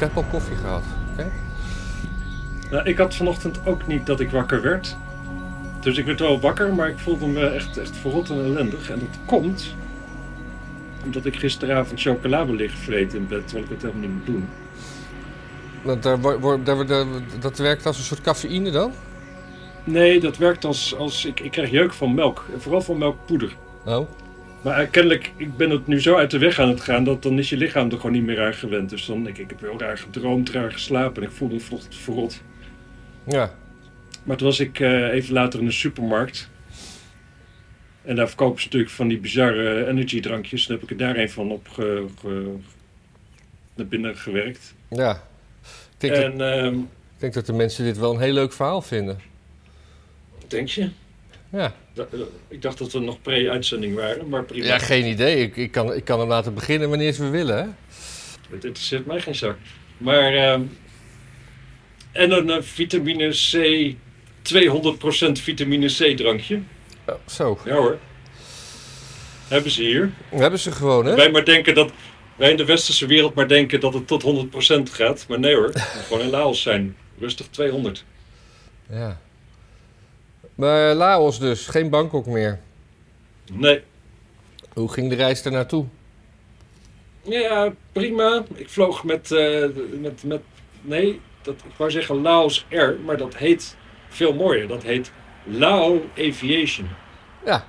Ik heb al koffie gehad. Oké. Nou, ik had vanochtend ook niet dat ik wakker werd. Dus ik werd wel wakker, maar ik voelde me echt, echt verrot en ellendig. En dat komt omdat ik gisteravond chocolade lig vreten in bed, terwijl ik het helemaal niet moet doen. Dat, daar daar- dat werkt als een soort cafeïne dan? Nee, dat werkt als, als ik, ik krijg jeuk van melk. Vooral van melkpoeder. Oh. Maar eh, kennelijk, ik ben het nu zo uit de weg aan het gaan, dat dan is je lichaam er gewoon niet meer aan gewend. Dus dan denk ik, ik heb heel raar gedroomd, raar geslapen en ik voel me verrot. Ja. Maar toen was ik eh, even later in de supermarkt. En daar verkopen ze natuurlijk van die bizarre energiedrankjes. Daar heb ik er daar een van op ge- ge- naar binnen gewerkt. Ja. Ik denk, dat, En ehm, ik denk dat de mensen dit wel een heel leuk verhaal vinden. denk je? Ja. Eh, ik dacht dat we nog pre-uitzending waren, maar prima. Ja, geen idee. Ik, ik, kan, ik kan hem laten beginnen wanneer we willen, hè? Het interesseert mij geen zak. Maar, ehm, en een eh, vitamine C, 200% vitamine C drankje. Oh, zo. Ja hoor. Hebben ze hier. Hebben ze gewoon, hè? Wij maar denken dat, wij in de westerse wereld maar denken dat het tot 100% gaat. Maar nee hoor, het moet gewoon in Laos zijn. Rustig 200. Ja. Maar Laos dus, geen Bangkok meer. Nee. Hoe ging de reis er naartoe? Ja, prima. Ik vloog met, eh, met, met nee, dat, ik wou zeggen Laos Air, maar dat heet veel mooier. Dat heet Lao Aviation. Ja.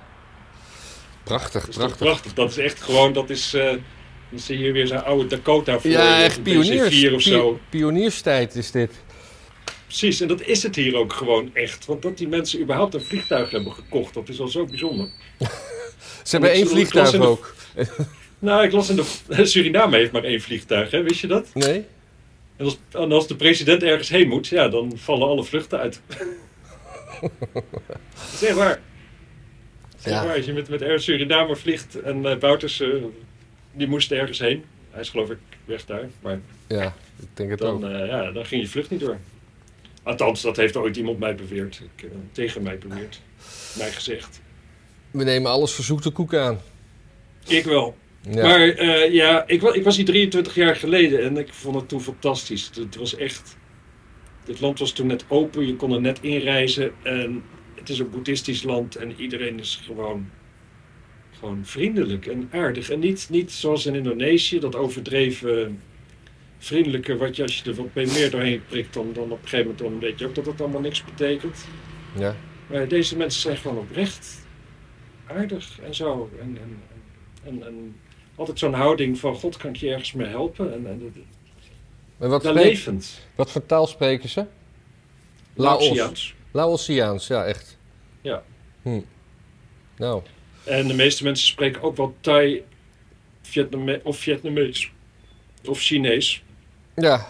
Prachtig, Dat prachtig. prachtig. Dat is echt gewoon, dat is, eh, dan zie je hier weer zo'n oude Dakota voor Ja, echt pioniers, DC-4 of zo. pi- pionierstijd is dit. Precies, en dat is het hier ook gewoon echt. Want dat die mensen überhaupt een vliegtuig hebben gekocht, dat is al zo bijzonder. Ze hebben één vliegtuig de- ook. Nou, ik las in de... Suriname heeft maar één vliegtuig, hè? wist je dat? Nee? En als, en als de president ergens heen moet, ja, dan vallen alle vluchten uit. dat is echt waar. Ja. Als je met, met Air Suriname vliegt en eh Bouters, eh, die moest ergens heen. Hij is geloof ik weg daar, maar Ja, ik denk het ook. dan, eh, ja, dan ging je vlucht niet door. Althans, dat heeft ooit iemand mij beweerd. Ik, eh, tegen mij beweerd. Mij gezegd. We nemen alles verzoekte koek aan. Ik wel. Ja. Maar eh, ja, ik, ik was hier 23 jaar geleden en ik vond het toen fantastisch. Het, het was echt. Dit land was toen net open, je kon er net inreizen. En het is een boeddhistisch land en iedereen is gewoon. Gewoon vriendelijk en aardig. En niet, niet zoals in Indonesië, dat overdreven vriendelijke, wat je als je er wat meer doorheen prikt, dan, dan op een gegeven moment dan weet je ook dat het allemaal niks betekent. ja. Maar deze mensen zijn gewoon oprecht aardig en zo. En, en, en, en altijd zo'n houding van God kan ik je ergens mee helpen. En, en, wat, en spreek- levend. wat voor taal spreken ze? Laos. Laotiaans, ja, echt. Ja. Hm. Nou, En de meeste mensen spreken ook wel Thai, Vietname of Vietnamees. Of Chinees. Ja.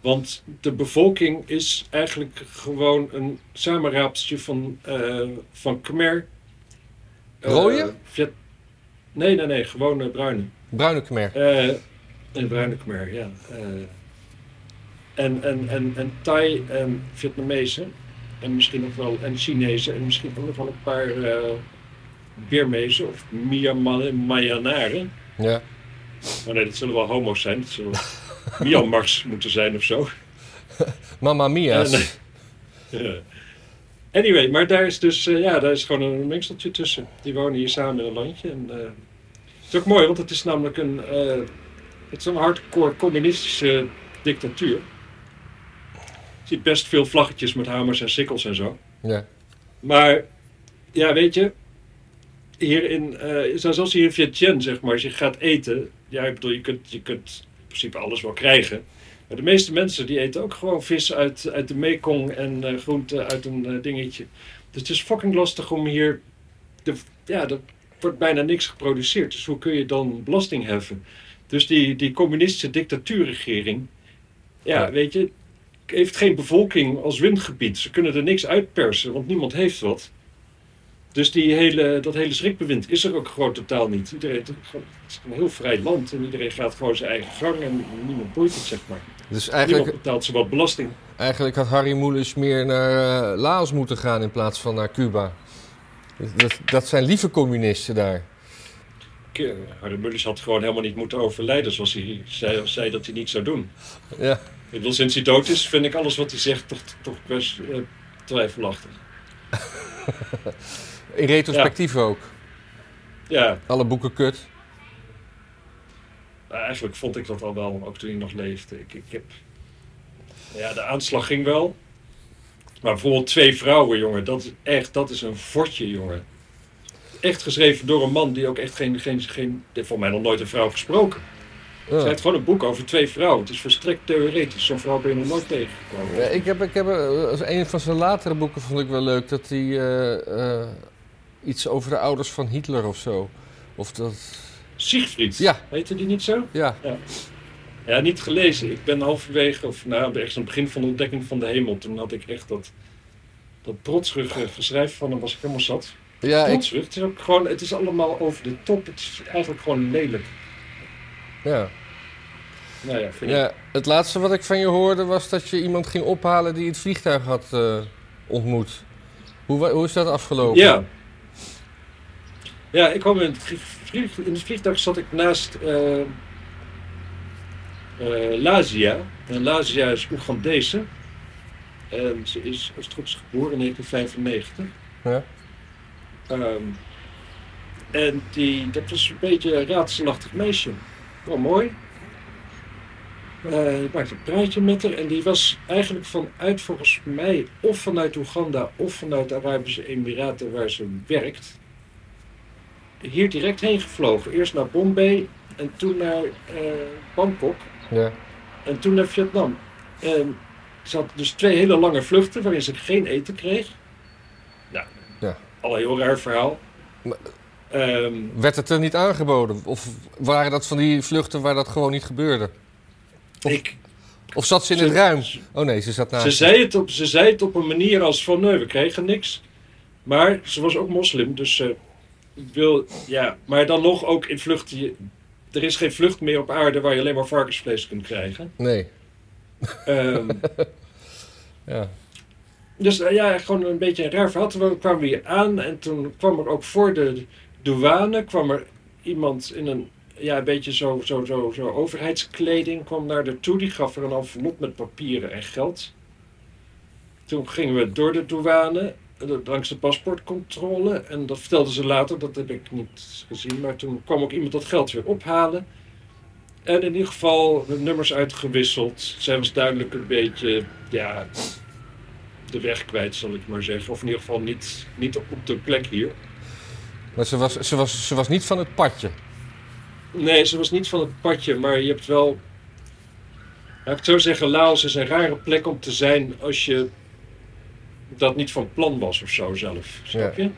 Want de bevolking is eigenlijk gewoon een samenraapsje van, eh van Khmer. eh? Viet- nee, nee, nee. Gewoon eh, bruine. Bruine Khmer. Eh een bruine Khmer, ja. En, en, en, en Thai en Vietnamezen. En misschien nog wel en Chinezen. En misschien ook nog wel een paar Birmezen of Mayanaren. Ja. Maar nee, dat zullen wel homo's zijn. Dat zullen Myanmars moeten zijn of zo. Mamma mia's. En, eh. Anyway, maar daar is dus eh, ja, daar is gewoon een mengseltje tussen. Die wonen hier samen in een landje. En, eh, het is ook mooi, want het is namelijk een, het is een hardcore communistische dictatuur. Je ziet best veel vlaggetjes met hamers en sikkels en zo. ja. Maar ja, weet je, hier in, eh, zoals hier in Vietnam, zeg maar, als je gaat eten, ja, ik bedoel, je kunt, je kunt principe alles wel krijgen. Maar de meeste mensen die eten ook gewoon vis uit, uit de Mekong en eh groenten uit een eh, dingetje. Dus het is fucking lastig om hier, de, ja, er wordt bijna niks geproduceerd. Dus hoe kun je dan belasting heffen? Dus die, die communistische dictatuurregering, ja, Ja. weet je, heeft geen bevolking als windgebied. Ze kunnen er niks uitpersen, want niemand heeft wat. Dus die hele, dat hele schrikbewind is er ook gewoon totaal niet. Iedereen, het is een heel vrij land en iedereen gaat gewoon zijn eigen gang en niemand boeit het, zeg maar. Dus Niemand eigenlijk, betaalt ze wat belasting. eigenlijk had Harry Mulisch meer naar eh, Laos moeten gaan in plaats van naar Cuba. Dat, dat zijn lieve communisten daar. Harry Mulisch had gewoon helemaal niet moeten overlijden zoals hij zei, zei dat hij niet zou doen. Ja. Ik bedoel, sinds hij dood is, vind ik alles wat hij zegt toch, toch best eh, twijfelachtig. In retrospectief ook. Ja, Alle boeken kut. nou, eigenlijk vond ik dat al wel, ook toen hij nog leefde. Ik, ik heb... Ja, de aanslag ging wel. Maar bijvoorbeeld twee vrouwen, jongen, dat is echt, dat is een fortje, jongen. Echt geschreven door een man die ook echt geen, geen, geen voor mij nog nooit een vrouw gesproken. Ja. Heeft gewoon een boek over twee vrouwen. Het is verstrekt theoretisch. Zo'n vrouw ben je nog nooit tegengekomen. Ja, ik heb, ik heb eh, een van zijn latere boeken vond ik wel leuk dat hij eh, eh, iets over de ouders van Hitler of zo. Of dat. Siegfried, Ja. heette die niet zo? Ja, Ja, niet gelezen. Ik ben halverwege, of nou, ergens aan het begin van de ontdekking van de hemel. Toen had ik echt dat, dat trotsrug geschrijf van hem, was ik helemaal zat. ja, ik, het is ook gewoon, het is allemaal over de top. Het is eigenlijk gewoon lelijk. ja. Nou ja, vind ik. ja. Het laatste wat ik van je hoorde was dat je iemand ging ophalen die het vliegtuig had eh, ontmoet. Hoe, hoe is dat afgelopen? Ja. Ja, ik kwam in het, vlieg- in het vliegtuig zat ik naast eh eh, Lazia. En Lazia is Oegandese. En ze is, als is, geboren in 1995. Ja. Ehm, en die, dat was een beetje een raadselachtig meisje. Wel mooi. Eh, ik maakte een praatje met haar en die was eigenlijk vanuit, volgens mij, of vanuit Oeganda of vanuit de Arabische Emiraten waar ze werkt, hier direct heen gevlogen. Eerst naar Bombay en toen naar eh, Bangkok Ja. en toen naar Vietnam. En ze had dus twee hele lange vluchten waarin ze geen eten kreeg. Nou, Ja. al een heel raar verhaal. Maar- Ehm, Werd het er niet aangeboden? Of waren dat van die vluchten waar dat gewoon niet gebeurde? Of- ik, Of zat ze in Ze- het ruim? Oh nee, ze zat naast. Ze zei, het op, ze zei het op een manier als van nee, we kregen niks. Maar ze was ook moslim, dus wil, ja. Maar dan nog ook in vluchten. je- Er is geen vlucht meer op aarde waar je alleen maar varkensvlees kunt krijgen. Nee. Ehm, Ja. dus eh, ja, gewoon een beetje een raar verhaal. Toen kwamen we hier aan en toen kwam er ook voor de douane kwam er iemand in een ja, een beetje zo, zo, zo, zo overheidskleding kwam naar de toe. Die gaf er een envelop met papieren en geld. Toen gingen we door de douane, langs de paspoortcontrole. En dat vertelden ze later, dat heb ik niet gezien. Maar toen kwam ook iemand dat geld weer ophalen. En in ieder geval de nummers uitgewisseld. Zij was duidelijk een beetje, ja, de weg kwijt, zal ik maar zeggen. Of in ieder geval niet, niet op de plek hier. Maar ze was, ze, was, ze was niet van het padje. Nee, ze was niet van het padje, maar je hebt wel. Laat ik het zo zeggen, Laos is een rare plek om te zijn als je dat niet van plan was of zo zelf. Snap je?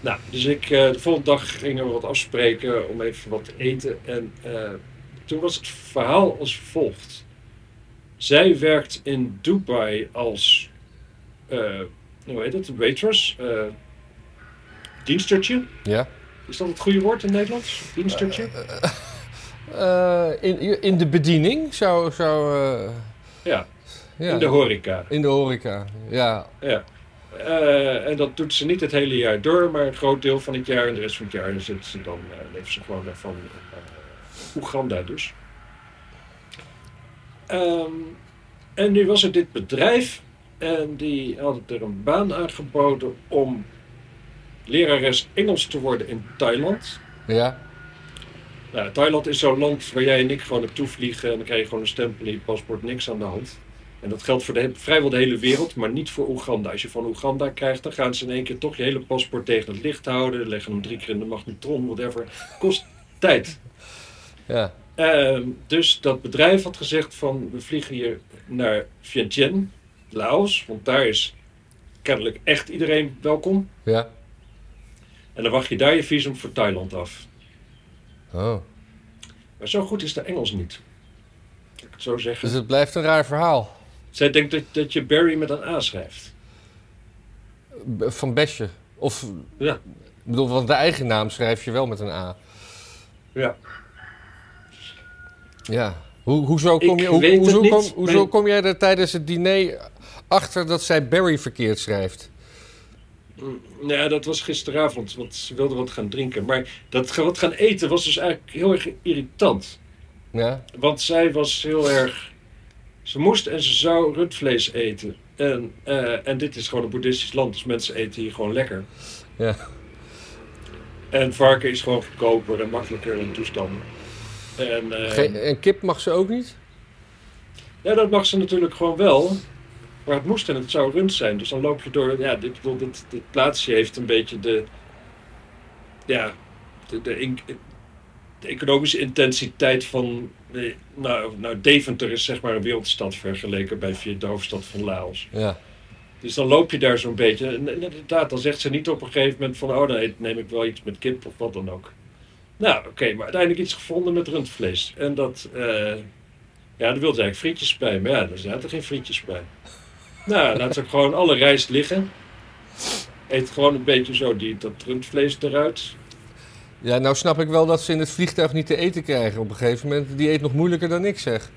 Nou, dus ik, eh, de volgende dag gingen we wat afspreken om even wat te eten. En eh, toen was het verhaal als volgt. Zij werkt in Dubai als, eh, hoe heet het, waitress, dienstertje. Ja. Is dat het goede woord in Nederlands? Dienstertje? In, in de bediening zou. zou ja, ja. in de horeca. In de horeca. Ja. Ja. Eh, en dat doet ze niet het hele jaar door, maar een groot deel van het jaar en de rest van het jaar zit ze dan, eh, leeft ze gewoon van eh Oeganda dus. Ehm, en nu was er dit bedrijf en die had er een baan aangeboden om lerares Engels te worden in Thailand. Ja. Nou, Thailand is zo'n land waar jij en ik gewoon naartoe vliegen en dan krijg je gewoon een stempel in je paspoort, niks aan de hand. En dat geldt voor de, vrijwel de hele wereld, maar niet voor Oeganda. Als je van Oeganda krijgt, dan gaan ze in één keer toch je hele paspoort tegen het licht houden, leggen hem drie keer in de magnetron, whatever. Kost tijd. Ja. Ehm, dus dat bedrijf had gezegd van, we vliegen hier naar Vientiane, Laos, want daar is kennelijk echt iedereen welkom. Ja. En dan wacht je daar je visum voor Thailand af. Oh. Maar zo goed is de Engels niet. Laat ik het zo zeggen. Dus het blijft een raar verhaal. Zij denkt dat, dat je Barry met een A schrijft. Van Besje. Of. Ja. Ik bedoel, want de eigen naam schrijf je wel met een A. Ja. Ja. Hoe, hoezo kom, Ik je, hoe, hoezo, niet. kom, hoezo Mijn- kom jij er tijdens het diner achter dat zij Barry verkeerd schrijft? Mm, Ja, dat was gisteravond, want ze wilden wat gaan drinken. Maar dat wat gaan eten was dus eigenlijk heel erg irritant. Ja? Want zij was heel erg... Ze moest en ze zou rundvlees eten. En, eh, en dit is gewoon een boeddhistisch land, dus mensen eten hier gewoon lekker. Ja. En varken is gewoon goedkoper en makkelijker in toestanden. En, eh, Geen, en kip mag ze ook niet? Ja, dat mag ze natuurlijk gewoon wel. Maar het moest en het zou rund zijn. Dus dan loop je door. Ja, dit, bedoel, dit, dit plaatsje heeft een beetje de. Ja, de, de, de economische intensiteit van. eh, Nou, nou, Deventer is zeg maar een wereldstad vergeleken bij de hoofdstad van Laos. Ja. Dus dan loop je daar zo'n beetje. En inderdaad, dan zegt ze niet op een gegeven moment van. Oh, dan neem ik wel iets met kip of wat dan ook. Nou, oké, maar uiteindelijk iets gevonden met rundvlees. En dat. eh, ja, daar wilde ze eigenlijk frietjes bij. Maar ja, er zaten geen frietjes bij. Nou, laat ze gewoon alle rijst liggen. Eet gewoon een beetje zo die, dat rundvlees eruit. Ja, nou snap ik wel dat ze in het vliegtuig niet te eten krijgen op een gegeven moment. Die eet nog moeilijker dan ik zeg.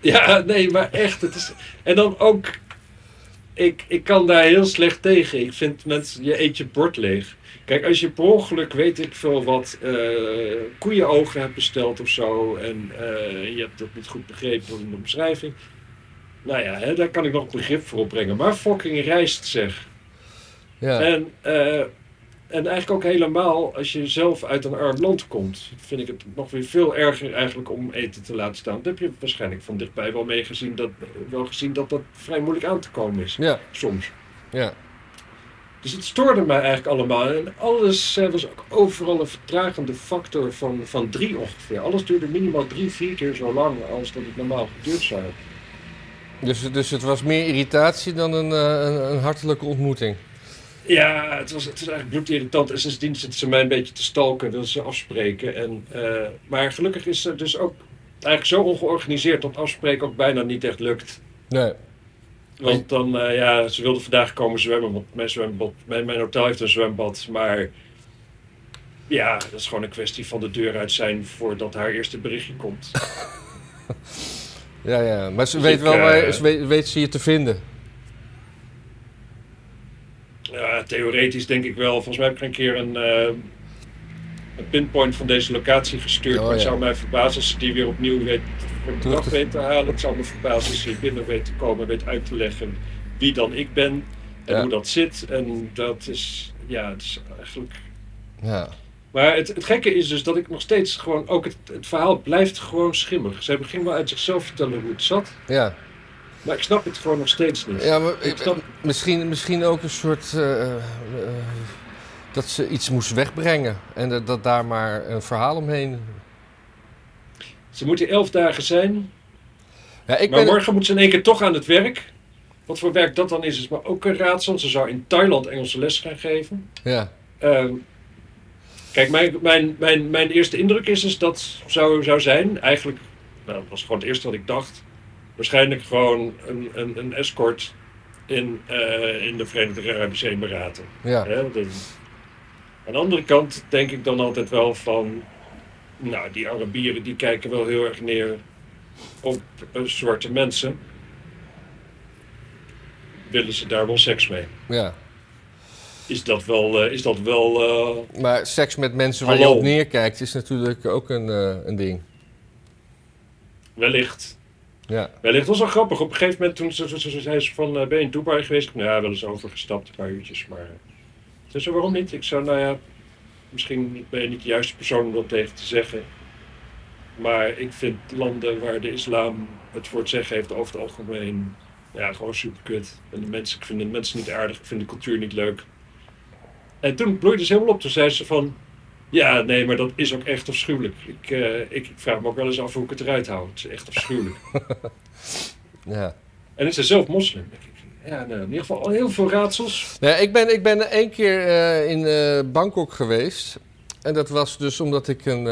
Ja, nee, maar echt. Het is... En dan ook. Ik, ik kan daar heel slecht tegen. Ik vind mensen, je eet je bord leeg. Kijk, als je per ongeluk, weet ik veel wat, eh koeienogen hebt besteld of zo. En eh, je hebt dat niet goed begrepen in de beschrijving. Nou ja, hè, daar kan ik nog begrip voor opbrengen. Maar fucking rijst zeg. Ja. En, eh, en eigenlijk ook helemaal als je zelf uit een arm land komt, vind ik het nog weer veel erger eigenlijk om eten te laten staan. Dat heb je waarschijnlijk van dichtbij wel meegezien dat, wel gezien dat dat vrij moeilijk aan te komen is, Ja. soms. Ja. Dus het stoorde mij eigenlijk allemaal. En alles eh, was ook overal een vertragende factor van, van drie ongeveer. Alles duurde minimaal drie, vier keer zo lang als dat het normaal geduurd zou hebben. Dus, dus het was meer irritatie dan een, eh, een, een hartelijke ontmoeting. Ja, het was, het was eigenlijk bloedirritant. En sindsdien zitten ze mij een beetje te stalken, wilden ze afspreken. En, eh, maar gelukkig is het dus ook eigenlijk zo ongeorganiseerd dat afspreken ook bijna niet echt lukt. Nee. Want dan, eh, ja, ze wilden vandaag komen zwemmen, want mijn, zwembad, mijn, mijn hotel heeft een zwembad. Maar ja, dat is gewoon een kwestie van de deur uit zijn voordat haar eerste berichtje komt. Ja, ja. Maar ze Dus weet ik, wel waar ze weet, weet ze je te vinden. Ja, theoretisch denk ik wel. Volgens mij heb ik een keer een, eh, een pinpoint van deze locatie gestuurd. Oh, maar het zou mij verbazen als ze die weer opnieuw weet, Terug dag weet te halen. Het zou me verbazen als ze hier binnen weet te komen, weet uit te leggen wie dan ik ben en hoe dat zit. En dat is, ja, het is eigenlijk... Ja. Maar het, het gekke is dus dat ik nog steeds gewoon, ook het, het verhaal blijft gewoon schimmig. Ze begint wel uit zichzelf vertellen hoe het zat, Ja. Maar ik snap het gewoon nog steeds niet. Ja, maar Ik snap- misschien, misschien ook een soort. eh, eh, dat ze iets moest wegbrengen. En dat, dat daar maar een verhaal omheen. Ze moeten elf dagen zijn, Ja, ik maar ben. morgen moet ze in één keer toch aan het werk. Wat voor werk dat dan is, is maar ook een raadsel. Ze zou in Thailand Engelse les gaan geven. Ja. Ehm, kijk, mijn, mijn, mijn, mijn eerste indruk is dus dat zou, zou zijn, eigenlijk, nou, dat was gewoon het eerste wat ik dacht. Waarschijnlijk gewoon een, een, een escort in, eh, in de Verenigde Arabische Emiraten. Ja. Hè, de- aan de andere kant denk ik dan altijd wel van, nou, die Arabieren die kijken wel heel erg neer op eh, zwarte mensen. Willen ze daar wel seks mee? ja. Is dat wel, eh, is dat wel Maar seks met mensen waar Hallo. je op neerkijkt is natuurlijk ook een, een ding. wellicht? Ja. Wellicht was wel grappig. Op een gegeven moment toen ze, ze, ze, zei ze van, eh, ben je in Dubai geweest? Nou ja, wel eens overgestapt, een paar uurtjes. Maar ze zei, waarom niet? Ik zei, nou ja, misschien ben je niet de juiste persoon om dat tegen te zeggen. Maar ik vind landen waar de islam het voor het zeggen heeft over het algemeen, ja, gewoon super kut. En de mensen, ik vind de mensen niet aardig, ik vind de cultuur niet leuk. En toen bloeide ze helemaal op. Toen zei ze van, ja, nee, maar dat is ook echt afschuwelijk. Ik, eh, ik, vraag me ook wel eens af hoe ik het eruit hou. Het is echt afschuwelijk. ja. En is ze zelf moslim. Ja, nou, in ieder geval al heel veel raadsels. Nou, ik, ben, ik ben één keer eh, in eh, Bangkok geweest. En dat was dus omdat ik een,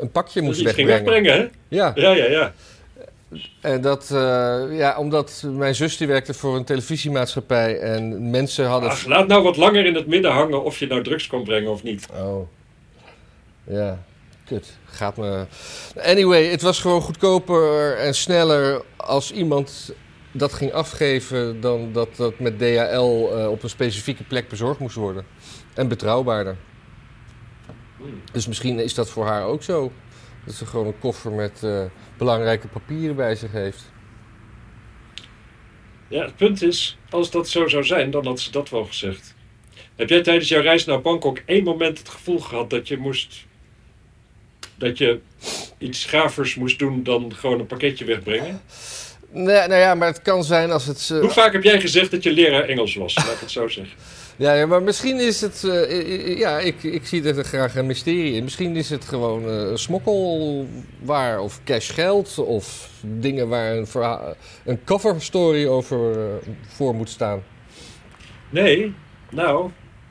een pakje moest Dus wegbrengen. wegbrengen, hè? Ja. Ja, ja, ja. En dat, ja, omdat mijn zus die werkte voor een televisiemaatschappij en mensen hadden... Ach, laat nou wat langer in het midden hangen of je nou drugs kon brengen of niet. Oh. Ja. Kut. Gaat me... Anyway, het was gewoon goedkoper en sneller als iemand dat ging afgeven dan dat dat met DHL eh, op een specifieke plek bezorgd moest worden. En betrouwbaarder. Dus misschien is dat voor haar ook zo. Dat ze gewoon een koffer met eh, belangrijke papieren bij zich heeft. Ja, het punt is, als dat zo zou zijn, dan had ze dat wel gezegd. Heb jij tijdens jouw reis naar Bangkok één moment het gevoel gehad dat je moest. Dat je iets gravers moest doen dan gewoon een pakketje wegbrengen? Nee, nou ja, maar het kan zijn als het... eh, Hoe vaak heb jij gezegd dat je leraar Engels was? Laat ik het zo zeggen. Ja, ja, maar misschien is het. eh, ja, ik, ik zie er graag een mysterie in. Misschien is het gewoon eh, smokkelwaar of cashgeld of dingen waar een, een cover story over voor moet staan. Nee, nou,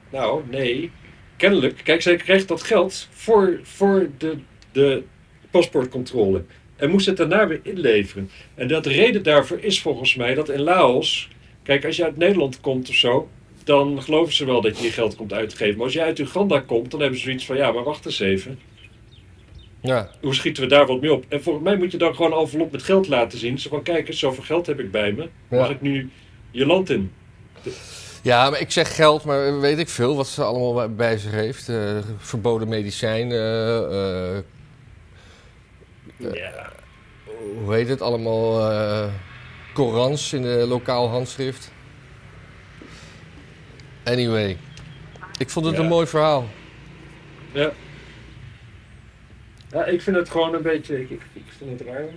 nou, nee. Kennelijk, kijk, zij kreeg dat geld voor, voor de, de paspoortcontrole. En moest het daarna weer inleveren. En dat de reden daarvoor is volgens mij dat in Laos... Kijk, als je uit Nederland komt of zo... dan geloven ze wel dat je je geld komt uitgeven. Maar als je uit Uganda komt, dan hebben ze zoiets van... ja, maar wacht eens even. Ja, Hoe schieten we daar wat mee op? En volgens mij moet je dan gewoon een envelop met geld laten zien. Zo van, kijk eens, zoveel geld heb ik bij me. Mag Ja. ik nu je land in? ja maar ik zeg geld, maar weet ik veel wat ze allemaal bij- bij zich heeft. Eh, verboden medicijnen, eh, eh, Ja. hoe heet het allemaal? eh Korans in de lokaal handschrift. Anyway, ik vond het Ja. een mooi verhaal. Ja. Ja, ik vind het gewoon een beetje. Ik, ik, vind het raar. Eh,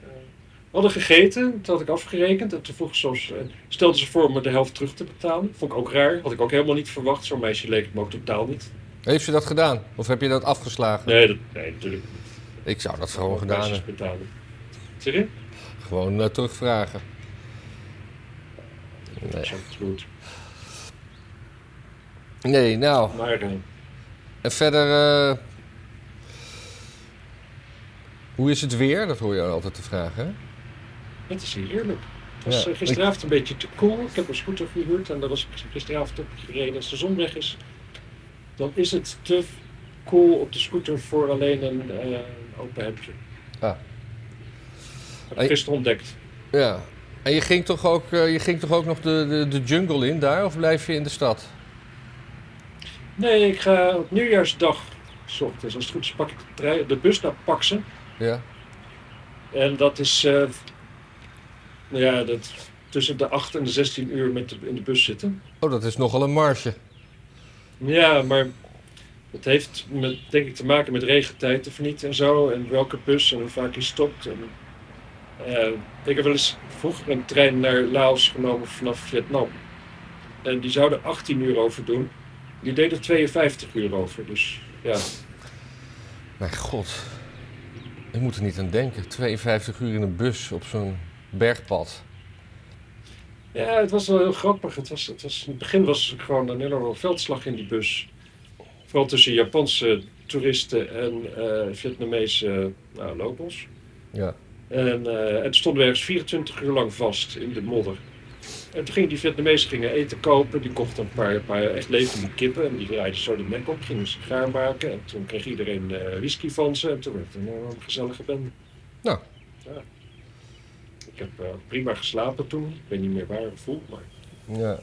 we hadden gegeten, dat had ik afgerekend. En toen vroeg ze soms, eh, stelde ze voor om me de helft terug te betalen. Vond ik ook raar. Had ik ook helemaal niet verwacht. Zo'n meisje leek het me ook totaal niet. Heeft ze dat gedaan? Of heb je dat afgeslagen? Nee, dat, nee natuurlijk niet. Ik zou dat gewoon gedaan hebben. betalen. Zeg je? Gewoon eh, terugvragen. Nee. Zo goed. nee, nou. Maar eh, En verder... eh, hoe is het weer? Dat hoor je altijd te vragen, hè? het is hier heerlijk. Het was Ja, gisteravond een beetje te koel. Ik heb een scooter gehuurd en daar was ik gisteravond op gereden. Als de zon weg is, dan is het te koel op de scooter voor alleen een open hemdje. Ah. Heb ik gisteren ontdekt. Ja. En je ging toch ook, eh, je ging toch ook nog de, de, de jungle in daar? Of blijf je in de stad? Nee, ik ga op nieuwjaarsdag, 's ochtends, als het goed is, pak ik de, trein- de bus naar Paxen. Ja. En dat is nou ja, dat, tussen de 8 en de 16 uur met de, in de bus zitten. Oh, dat is nogal een marge. Ja, maar het heeft met, denk ik te maken met regentijd of niet en zo. En welke bus en hoe vaak je stopt. En, eh, ik heb wel eens vroeger een trein naar Laos genomen vanaf Vietnam. En die zouden 18 uur over doen. Die deden 52 uur over. Dus ja, Mijn god. Ik moet er niet aan denken. 52 uur in een bus op zo'n bergpad. Ja, het was wel heel grappig. Het was, het was, in het begin was er gewoon een enorme veldslag in die bus. Vooral tussen Japanse toeristen en eh Vietnamese nou, locals. Ja. En, eh, stonden we ergens 24 uur lang vast in de modder. En toen gingen die Vietnamezen gingen eten kopen. Die kochten een paar, paar echt levende kippen. En die draaiden zo de nek op, gingen ze gaar maken. En toen kreeg iedereen eh, whisky van ze. En toen werd het een enorm gezellige bende. Nou. Ja. Ik heb prima geslapen toen. Ik weet niet meer waar of hoe, maar... Ja.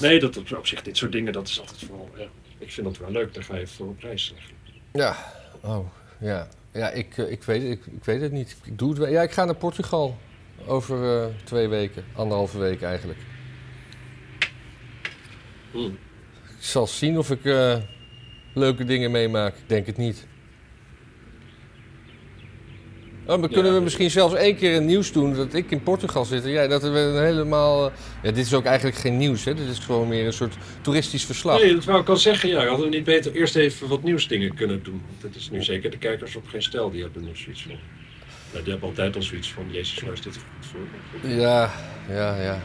Nee, dat op, op zich, dit soort dingen, dat is altijd vooral... Ja, ik vind dat wel leuk, daar ga je voor op reis. Ja. Oh, ja. Ja, ik, eh, ik, weet, het- ik, ik weet het niet. Ik doe het wel. Ja, ik ga naar Portugal. Over eh, twee weken. Anderhalve week eigenlijk. Hmm. Ik zal zien of ik eh, leuke dingen meemaak. Ik denk het niet. Oh, dan kunnen we dat- misschien zelfs één keer een nieuws doen dat ik in Portugal zit. en jij dat we een helemaal. eh, Ja, dit is ook eigenlijk geen nieuws, hè? Dit is gewoon meer een soort toeristisch verslag. Nee, dat wou ik al zeggen. Ja, hadden we niet beter eerst even wat nieuwsdingen kunnen doen? Het is nu zeker de kijkers op geen stijl. Die hebben er zoiets van. Nou, die hebben altijd al zoiets van, jezus, waar is dit goed voor? Ja, ja, ja.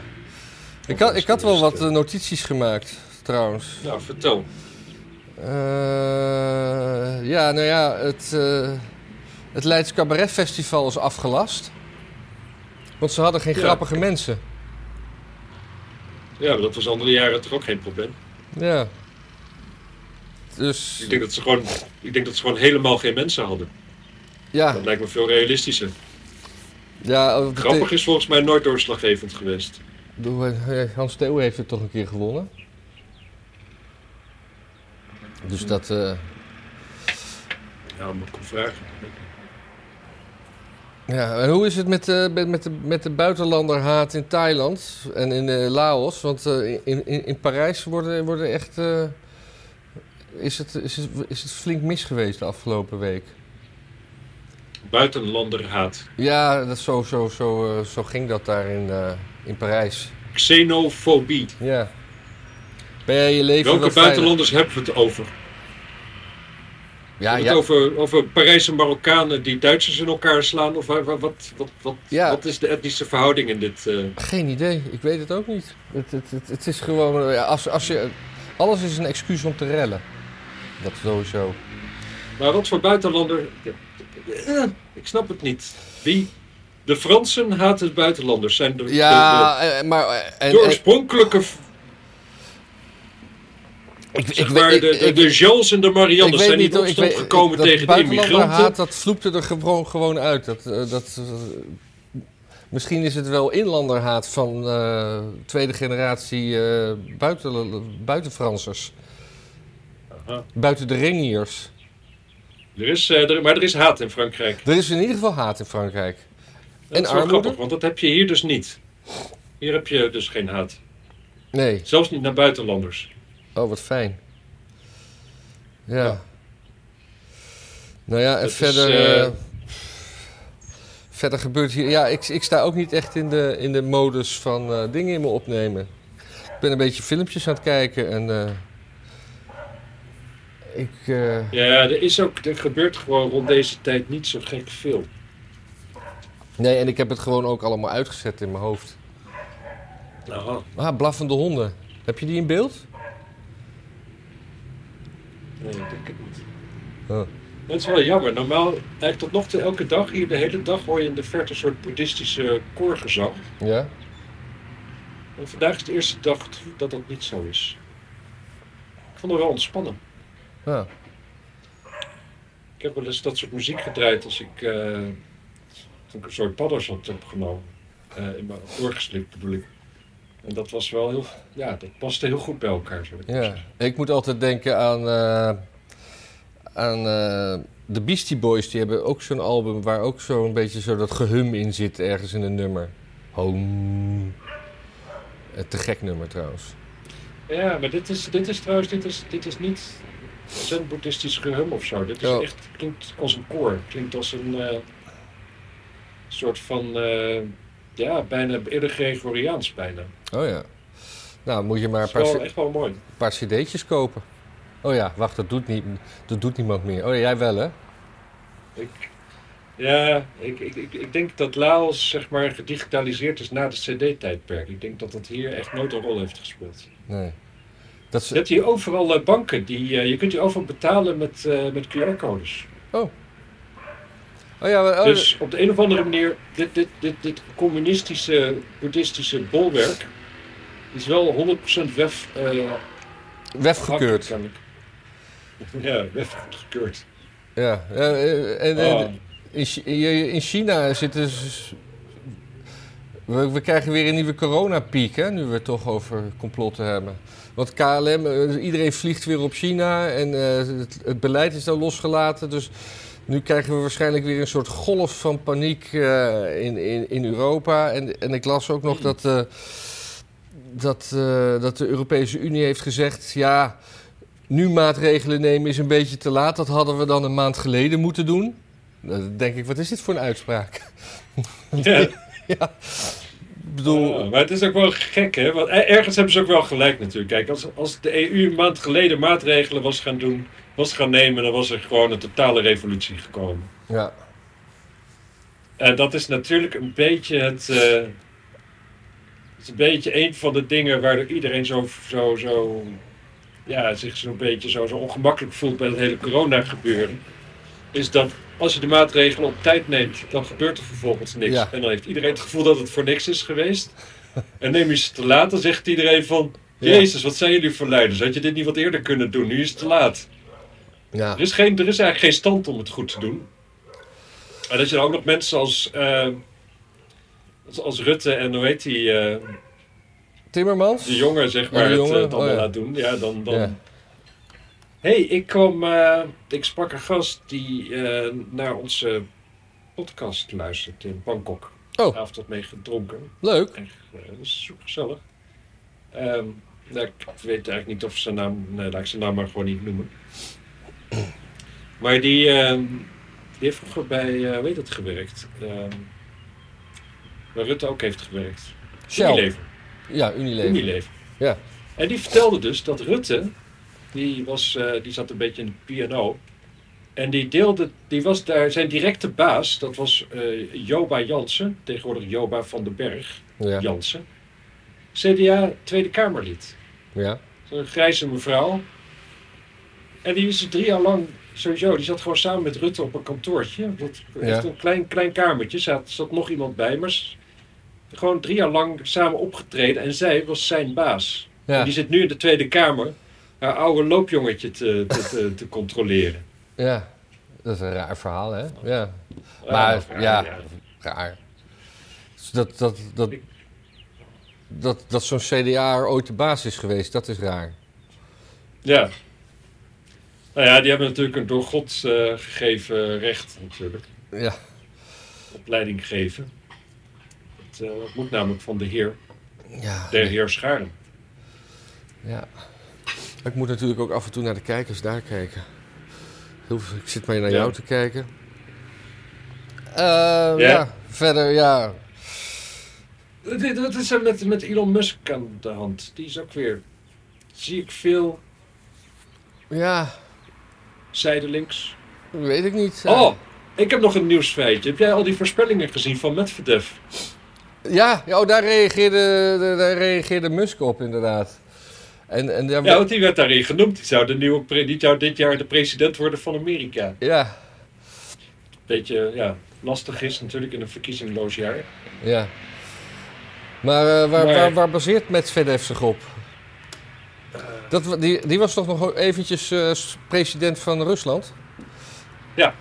Ik had, ik had wel wat eh, notities gemaakt, trouwens. Nou, vertel. Eh, ja, nou ja, het, het Leids Cabaret Festival is afgelast. Want ze hadden geen Ja. grappige mensen. Ja, maar dat was andere jaren toch ook geen probleem. Ja. Dus, Ik denk dat ze gewoon, ik denk dat ze gewoon helemaal geen mensen hadden. ja. Dat lijkt me veel realistischer. Ja, oh, Grappig is volgens mij nooit doorslaggevend geweest. Doe, eh, Hans Theo heeft het toch een keer gewonnen. Dus dat. eh, Ja, moet ik hem vragen. Ja, en hoe is het met, eh, met, met, de, met de buitenlanderhaat in Thailand en in eh, Laos? Want eh, in, in, in Parijs worden, worden echt. is, het, is, het, is het flink mis geweest de afgelopen week? Buitenlanderhaat. Ja, dat, zo, zo, zo, zo ging dat daar in, in Parijs. Xenofobie. Ja. Ben jij je leven Welke wel veilig? buitenlanders hebben we het over? Ja, ja. het over, over Parijse Marokkanen die Duitsers in elkaar slaan? Of wa- wa- wat, wat, wat, Ja. wat is de etnische verhouding in dit? eh? Geen idee, ik weet het ook niet. Het, het, het, het is gewoon, eh, ja, als, als je, alles is een excuus om te rellen. Dat sowieso. Maar wat voor buitenlander... Eh, ik snap het niet. Wie? De Fransen haten buitenlanders. Zijn de, Ja, eh, maar... eh, de, En, de en- oorspronkelijke... ik, ik, Zeg weet- maar, ik- de, de, Jeans en de weet zijn niet weet- gekomen tegen de immigranten. dat vloepte er gewoon, gewoon uit. Dat, eh, dat, eh, misschien is het wel inlanderhaat van eh, tweede generatie buiten, buitenfransers. Aha. Buiten de ringiers. Er is, er, maar er is haat in Frankrijk. Er is in ieder geval haat in Frankrijk. Dat En is wel armoede? grappig, want dat heb je hier dus niet. Hier heb je dus geen haat. Nee. Zelfs niet naar buitenlanders. Oh, wat fijn. Ja. Ja. Nou ja, en Dat verder... eh, eh, verder gebeurt hier... Ja, ik, ik sta ook niet echt in de, in de modus van eh, dingen in me opnemen. Ik ben een beetje filmpjes aan het kijken en... ik... Ja, er, is ook, er gebeurt gewoon rond deze tijd niet zo gek veel. nee, en ik heb het gewoon ook allemaal uitgezet in mijn hoofd. Aha. Ah, blaffende honden. Heb je die in beeld? Nee, ik denk het niet. Dat is wel jammer. Normaal, eigenlijk tot nog toe elke dag, hier de hele dag hoor je in de verte een soort boeddhistische koorgezang. Ja? En vandaag is de eerste dag dat dat niet zo is. Ik vond het wel ontspannen. Ja. Ik heb wel eens dat soort muziek gedraaid als ik, eh, toen ik een soort padders had opgenomen. Eh, in mijn doorgeslikt bedoel ik. En dat was wel heel, ja, dat paste heel goed bij elkaar. Zou ik Ja, zeggen. ik moet altijd denken aan, eh, aan eh, de Beastie Boys. Die hebben ook zo'n album waar ook zo'n beetje zo dat gehum in zit ergens in een nummer. Home. Eh, Te gek nummer trouwens. Ja, maar dit is, dit is trouwens dit is, dit is niet zen-boeddhistisch gehum of zo. Dit is Oh. echt, klinkt als een koor. Klinkt als een eh, soort van, ja, bijna eerder Gregoriaans bijna. Oh ja. Nou, moet je maar een paar, wel echt wel mooi. paar cd'tjes kopen. Oh ja, wacht, dat doet, niet, dat doet niemand meer. Oh ja, jij wel hè? Ik, ja, ik, ik, ik, ik denk dat Laos zeg maar gedigitaliseerd is na de CD-tijdperk. Ik denk dat dat hier echt nooit een rol heeft gespeeld. Nee. Dat Je hebt hier overal eh, banken. Die, eh, je kunt hier overal betalen met, eh, met QR-codes. oh ja, maar- oh, Dus op de een of andere manier, dit, dit, dit, dit communistische, boeddhistische bolwerk is wel 100% wef, wefgekeurd. Ja, wefgekeurd. Ja, ja, eh, en, en- Oh. In, Chi- in China zitten. We, we krijgen weer een nieuwe coronapiek, hè, nu we het toch over complotten hebben. Want KLM, eh, iedereen vliegt weer op China en eh, het, het beleid is dan losgelaten. Dus nu krijgen we waarschijnlijk weer een soort golf van paniek in, in, in Europa. En, en ik las ook nog dat, dat, dat de Europese Unie heeft gezegd... ja, nu maatregelen nemen is een beetje te laat. Dat hadden we dan een maand geleden moeten doen. Dan denk ik, wat is dit voor een uitspraak? Ja. Ik bedoel, Ja, maar het is ook wel gek, hè? Want er- ergens hebben ze ook wel gelijk natuurlijk. Kijk, als, als de EU een maand geleden maatregelen was gaan doen, was gaan nemen, dan was er gewoon een totale revolutie gekomen. ja. En dat is natuurlijk een beetje het. eh, het is een beetje een van de dingen waar iedereen zo, zo, zo ja, zich zo'n beetje zo, zo ongemakkelijk voelt bij het hele corona gebeuren. Is dat als je de maatregelen op tijd neemt, dan gebeurt er vervolgens niks. Ja. En dan heeft iedereen het gevoel dat het voor niks is geweest. En neem je ze te laat, dan zegt iedereen van... Jezus, wat zijn jullie voor leiders? Had je dit niet wat eerder kunnen doen? Nu is het te laat. ja. Er is, geen, er is eigenlijk geen stand om het goed te doen. En dat je dan ook nog mensen als, eh, als, als Rutte en hoe heet die, eh, Timmermans? de jongen zeg maar, de het, jongen, het allemaal oh ja. laat doen, ja, dan... dan... Ja. hey, ik kwam, eh, ik sprak een gast die eh, naar onze podcast luistert in Bangkok. Oh. Avond wat mee gedronken. Leuk. Echt, eh, dat is super gezellig. Ehm, nou, ik weet eigenlijk niet of zijn naam. Nee, laat ik zijn naam maar gewoon niet noemen. Maar die, ehm, die heeft vroeger bij, eh weet het, gewerkt. Ehm, waar Rutte ook heeft gewerkt. Shell. Ja, Unilever. Unilever. Ja. En die vertelde dus dat Rutte, die, was, eh, die zat een beetje in de P&O. En die deelde, die was daar, zijn directe baas, dat was eh, Joba Jansen, tegenwoordig Joba van den Berg. Ja. Jansen. CDA Tweede Kamerlid. Ja. Zo'n grijze mevrouw. En die is drie jaar lang, sowieso, die zat gewoon samen met Rutte op een kantoortje. Dat, Ja. een klein, klein kamertje, zat, zat nog iemand bij. Maar gewoon drie jaar lang samen opgetreden en zij was zijn baas. Ja. die zit nu in de Tweede Kamer haar oude loopjongetje te, te, te, controleren. ja. Dat is een raar verhaal, hè? Ja. Maar, ja. Raar. Dus Dat, dat, dat, dat, dat zo'n CDA er ooit de baas is geweest, dat is raar. Ja. Nou ja, die hebben natuurlijk een door God eh, gegeven recht natuurlijk. Ja. Opleiding geven. Het eh, dat moet namelijk van de Heer, Ja. der Heer Scharen. ja. Ik moet natuurlijk ook af en toe naar de kijkers daar kijken. Heel Ik zit maar naar Ja. jou te kijken. Eh, ja. verder, ja. Wat is er met, met Elon Musk aan de hand? Die is ook weer, zie ik veel Ja, zijdelings. weet ik niet. Oh, ik heb nog een nieuwsfeitje. Heb jij al die voorspellingen gezien van Medvedev? Ja, ja, oh, daar, reageerde, daar- reageerde Musk op, inderdaad. En, en daar- Ja, want die werd daarin genoemd. Die zou, de nieuwe die zou dit jaar de president worden van Amerika. ja, Beetje, ja, lastig is natuurlijk in een verkiezingloos jaar. ja. Maar, eh, waar, Maar- Waar, waar baseert Medvedev zich op? Dat, wa- die, die was toch nog eventjes eh, president van Rusland? Ja.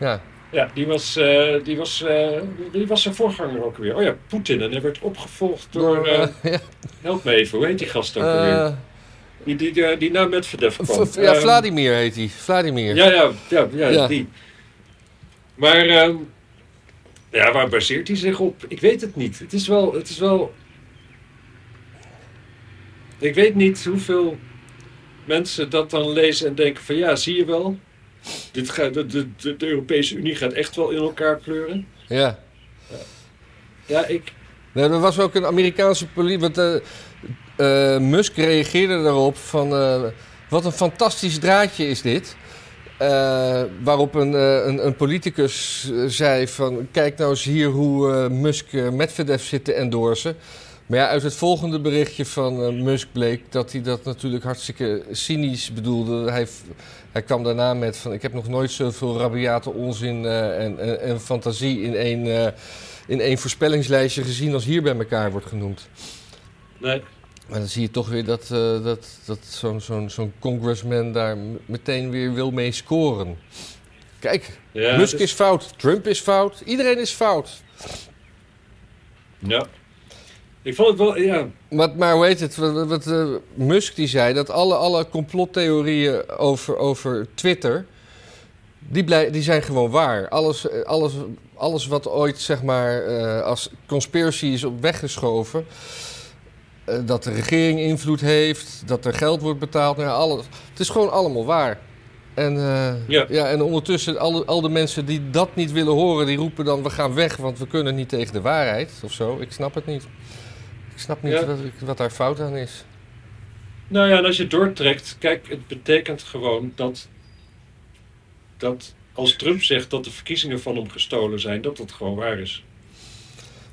Ja, Ja, die was, eh, die was, eh, die was zijn voorganger ook weer. Oh ja, Poetin. En hij werd opgevolgd door, eh, eh, ja, help me even, hoe heet die gast ook alweer? eh, Die, die, die, die na Medvedev kwam. v- ja, Ehm, Vladimir heet hij. Vladimir. Ja, ja, ja, ja, Ja. die. Maar ehm, ja, waar baseert hij zich op? Ik weet het niet. Het is wel, het is wel. Ik weet niet hoeveel mensen dat dan lezen en denken van ja, zie je wel. Dit gaat, de, de, de, Europese Unie gaat echt wel in elkaar kleuren. ja. Ja, ik. Nee, er was ook een Amerikaanse politie. Want eh, eh, Musk reageerde daarop van. eh, wat een fantastisch draadje is dit. Waarop een, een, een politicus zei van... Kijk nou eens hier hoe eh, Musk Medvedev zit te endorsen. Maar ja, uit het volgende berichtje van Musk bleek... dat hij dat natuurlijk hartstikke cynisch bedoelde. Hij, hij kwam daarna met van... Ik heb nog nooit zoveel rabiate onzin eh, en, en, en fantasie in één... eh, in één voorspellingslijstje gezien als hier bij elkaar wordt genoemd. Nee. Maar dan zie je toch weer dat, eh, dat, dat zo'n zo'n zo'n congressman daar meteen weer wil mee scoren. Kijk, Ja, Musk dus- is fout, Trump is fout, iedereen is fout. Ja. Ik vond het wel, ja. Maar, maar hoe heet het? Wat, wat, eh, Musk die zei dat alle, alle complottheorieën over, over Twitter. Die, blij, die zijn gewoon waar. Alles, eh, alles, alles wat ooit zeg maar, eh, als conspiracy is op weggeschoven. dat de regering invloed heeft, dat er geld wordt betaald. Nou, alles, het is gewoon allemaal waar. En, Ja. ja, en ondertussen, al, al de mensen die dat niet willen horen, die roepen dan: we gaan weg, want we kunnen niet tegen de waarheid of zo. Ik snap het niet. Ik snap niet Ja. wat, wat daar fout aan is. Nou ja, en als je doortrekt, kijk, het betekent gewoon dat, dat als Trump zegt dat de verkiezingen van hem gestolen zijn, dat dat gewoon waar is.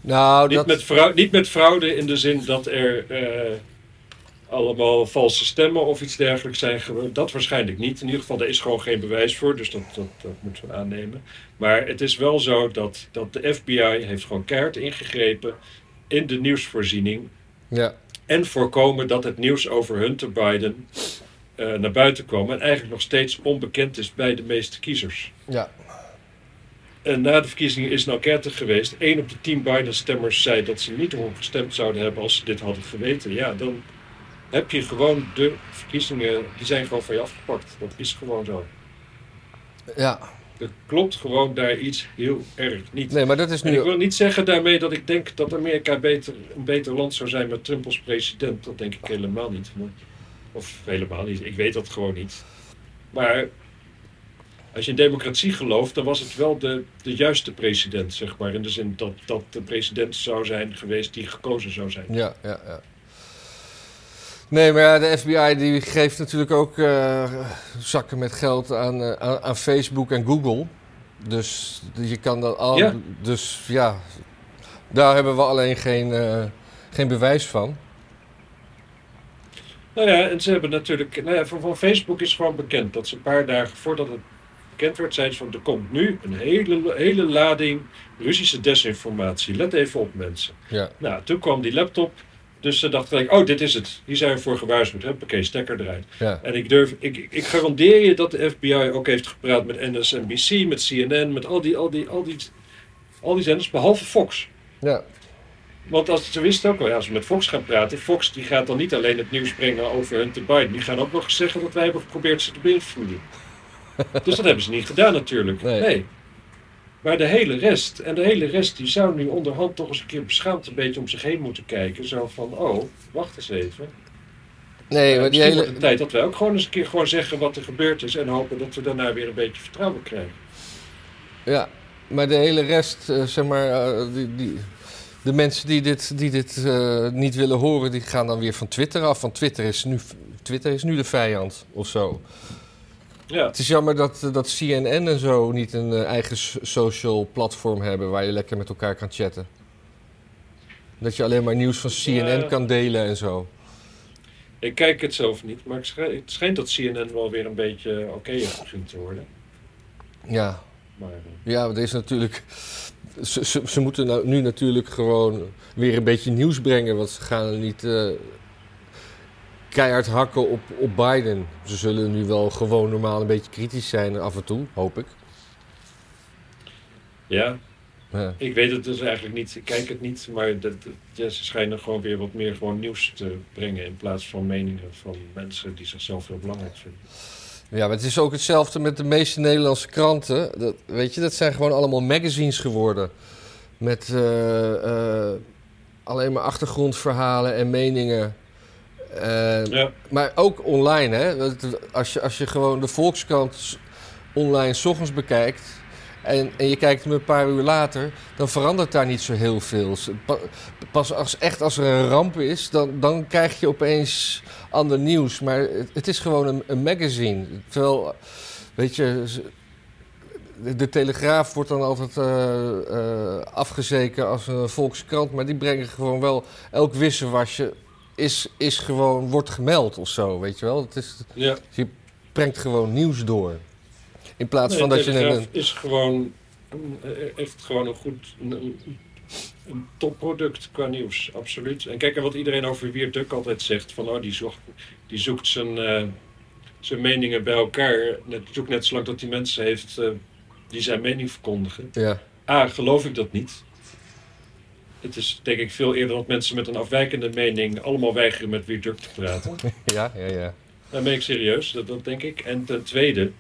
Nou, Niet, dat, met fraude, niet met fraude in de zin dat er eh, allemaal valse stemmen of iets dergelijks zijn gebeurd. Dat waarschijnlijk niet. In ieder geval, daar is gewoon geen bewijs voor, dus dat, dat, dat moeten we aannemen. Maar het is wel zo dat, dat de FBI heeft gewoon keihard ingegrepen in de nieuwsvoorziening ja, en voorkomen dat het nieuws over Hunter Biden eh, naar buiten kwam en eigenlijk nog steeds onbekend is bij de meeste kiezers. ja. En na de verkiezingen is een enquête geweest. 1 op de 10 Biden-stemmers zei dat ze niet erop gestemd zouden hebben als ze dit hadden geweten. Ja, dan heb je gewoon de verkiezingen, die zijn gewoon van je afgepakt. Dat is gewoon zo. Ja. Er klopt gewoon daar iets heel erg niet. Nee, maar dat is En nu... ik wil niet zeggen daarmee dat ik denk dat Amerika beter, een beter land zou zijn met Trump als president. Dat denk ik helemaal niet. Of helemaal niet. Ik weet dat gewoon niet. Maar als je in democratie gelooft, dan was het wel de, de juiste president, zeg maar. In de zin dat dat de president zou zijn geweest die gekozen zou zijn. Ja, ja, ja. Nee, maar ja, de FBI die geeft natuurlijk ook eh, zakken met geld aan, eh, aan, aan Facebook en Google. Dus je kan dat al. Ja. Dus ja, daar hebben we alleen geen, eh, geen bewijs van. Nou ja, en ze hebben natuurlijk... Nou ja, van, van Facebook is gewoon bekend dat ze een paar dagen voordat het bekend werd... zeiden ze van, er komt nu een hele, hele lading Russische desinformatie. Let even op, mensen. Ja, Nou, toen kwam die laptop. Dus ze dachten gelijk, oh, dit is het. Hier zijn we voor gewaarschuwd. Huppakee, stekker eruit. ja. En ik durf, ik, ik- ik garandeer je dat de FBI ook heeft gepraat met MSNBC, met CNN, met al die, al die, al die, al die zenders, behalve Fox. ja. Want als, ze wisten ook wel, ja, als we met Fox gaan praten, Fox die gaat dan niet alleen het nieuws brengen over Hunter Biden, die gaan ook nog zeggen dat wij hebben geprobeerd ze te beïnvloeden. dus dat hebben ze niet gedaan natuurlijk. Nee. Nee. Maar de hele rest, en de hele rest die zou nu onderhand toch eens een keer beschaamd een beetje om zich heen moeten kijken. Zo van, oh, wacht eens even. Nee, maar die hele. wordt het tijd dat wij ook gewoon eens een keer gewoon zeggen wat er gebeurd is en hopen dat we daarna weer een beetje vertrouwen krijgen. Ja, maar de hele rest, eh, zeg maar, eh, die, die, de mensen die dit, die dit eh, niet willen horen, die gaan dan weer van Twitter af. Want Twitter is nu, Twitter is nu de vijand of zo. Ja, Het is jammer dat, eh, dat CNN en zo niet een eh, eigen social platform hebben waar je lekker met elkaar kan chatten. Dat je alleen maar nieuws van CNN kan delen en zo. ik kijk het zelf niet, maar het schijnt, dat CNN wel weer een beetje oké begint te worden. Ja, Maar eh, ja er is natuurlijk. Ze, ze, ze moeten nou, nu natuurlijk gewoon weer een beetje nieuws brengen. Want ze gaan niet keihard hakken op, op Biden. Ze zullen nu wel gewoon normaal een beetje kritisch zijn af en toe, hoop ik. ja, Ja. ik weet het dus eigenlijk niet. Ik kijk het niet, maar dat, ja, ze schijnen gewoon weer wat meer gewoon nieuws te brengen in plaats van meningen van mensen die zichzelf heel belangrijk vinden. Ja, maar het is ook hetzelfde met de meeste Nederlandse kranten. Dat, weet je, dat zijn gewoon allemaal magazines geworden. Met eh, eh, alleen maar achtergrondverhalen en meningen. Eh, Ja, Maar ook online, hè? Als je, als je gewoon de Volkskrant online 's ochtends bekijkt. En, en je kijkt hem een paar uur later, dan verandert daar niet zo heel veel. Pas als, echt als er een ramp is, dan, dan krijg je opeens ander nieuws. Maar het, het is gewoon een, een magazine. Terwijl, weet je, de, Telegraaf wordt dan altijd eh, afgezeken als een volkskrant. Maar die brengen gewoon wel elk wisselwasje is, is gewoon, wordt gemeld of zo, weet je wel. Het is, ja. je brengt gewoon nieuws door. In plaats Nee, van dat je een... is gewoon echt gewoon een goed een, een- een topproduct qua nieuws, absoluut. En kijk, en wat iedereen over Wiert Duk altijd zegt, van oh, die zoekt, die zoekt zijn, eh, zijn meningen bij elkaar. Net, zoekt net zolang dat hij mensen heeft eh, die zijn mening verkondigen. Ja, A, geloof ik dat niet. Het is denk ik veel eerder dat mensen met een afwijkende mening allemaal weigeren met Wiert Duk te praten. ja, ja, ja. Dat ben ik serieus, dat, dat denk ik. En ten tweede,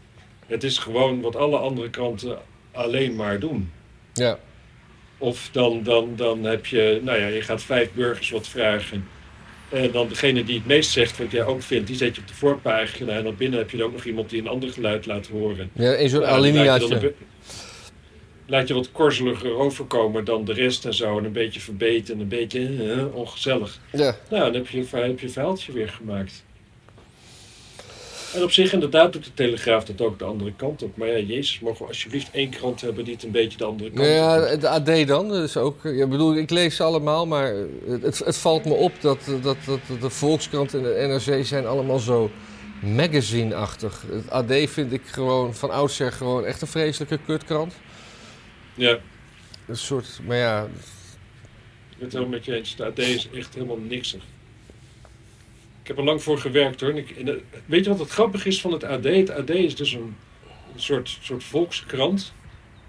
het is gewoon wat alle andere kranten alleen maar doen. Ja, Of dan, dan, dan heb je, nou ja, je gaat vijf burgers wat vragen. En dan degene die het meest zegt wat jij ook vindt, die zet je op de voorpagina. En dan binnen heb je dan ook nog iemand die een ander geluid laat horen. ja in zo'n Nou, alineaatje. Laat je wat korzeliger overkomen dan de rest en zo. En een beetje verbeten en een beetje eh, ongezellig. Ja, Nou, dan heb je, heb je verhaaltje weer gemaakt. En op zich inderdaad doet de Telegraaf dat ook de andere kant op. Maar ja, Jezus, mogen we alsjeblieft één krant hebben die het een beetje de andere kant nou ja, op AD dan. Dus ook, ja, bedoel, ik lees ze allemaal, maar het, het valt me op dat, dat, dat de Volkskrant en de NRC zijn allemaal zo magazine-achtig. Het AD vind ik gewoon van oudsher gewoon echt een vreselijke kutkrant. Ja, Een soort, maar ja, ik ben het helemaal met je eens. De AD is echt helemaal niksig. Ik heb er lang voor gewerkt hoor. En ik, en, eh, weet je wat het grappig is van het AD? Het AD is dus een, een soort, soort volkskrant.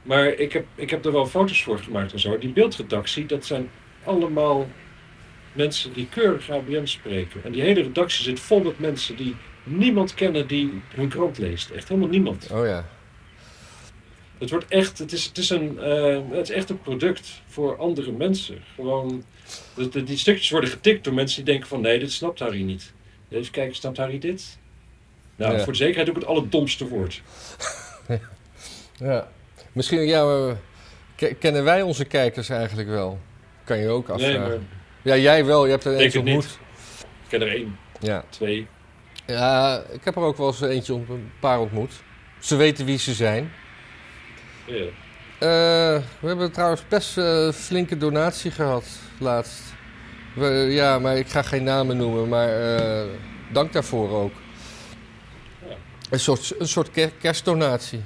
Maar ik heb, ik heb er wel foto's voor gemaakt en zo. Die beeldredactie, dat zijn allemaal mensen die keurig ABN spreken. En die hele redactie zit vol met mensen die niemand kennen die hun krant leest. Echt helemaal niemand. Oh ja. Het wordt echt, het is, het is, een, eh, het is echt een product voor andere mensen. Gewoon, de, de- die stukjes worden getikt door mensen die denken van nee, dit snapt Harry niet. Even kijken, snapt Harry dit? Nou, Ja. voor de zekerheid ik het allerdomste woord. ja. Misschien ja, kennen wij onze kijkers eigenlijk wel? Kan je ook Nee, afvragen. maar Ja, jij wel. Je hebt er eentje niet. ontmoet. ik ken er één, Ja. twee. ja, ik heb er ook wel eens eentje een paar ontmoet. Ze weten wie ze zijn. Ja. Eh, we hebben trouwens best eh, flinke donatie gehad laatst. We, ja, maar ik ga geen namen noemen, maar eh, dank daarvoor ook. Ja. Een soort, een soort ker- kerstdonatie.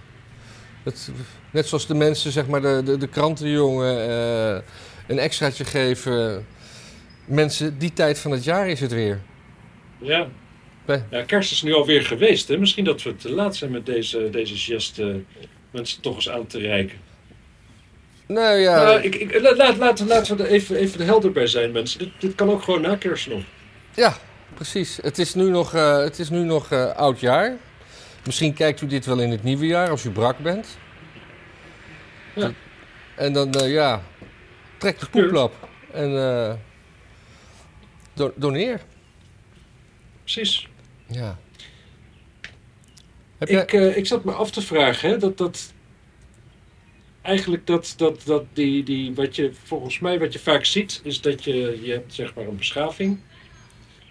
Het, net zoals de mensen, zeg maar, de, de, de krantenjongen een extraatje geven. Mensen, die tijd van het jaar is het weer. Ja. Ja, kerst is nu alweer geweest. Hè? Misschien dat we te laat zijn met deze, deze geste mensen toch eens aan te reiken. Nou ja, Nou, ik, ik, la- laat, laten, laten we er even, even helder bij zijn, mensen. Dit, dit kan ook gewoon na kerst nog. Ja, precies. Het is nu nog, eh, het is nu nog eh, oud jaar. Misschien kijkt u dit wel in het nieuwe jaar als u brak bent. Ja. En dan, eh, ja, trek de poeplap en eh, do- doneer. Precies. Ja. Jij... Ik, eh, ik zat me af te vragen, hè, dat dat. Eigenlijk dat, dat, dat die, die, wat je volgens mij wat je vaak ziet, is dat je, je hebt zeg maar een beschaving.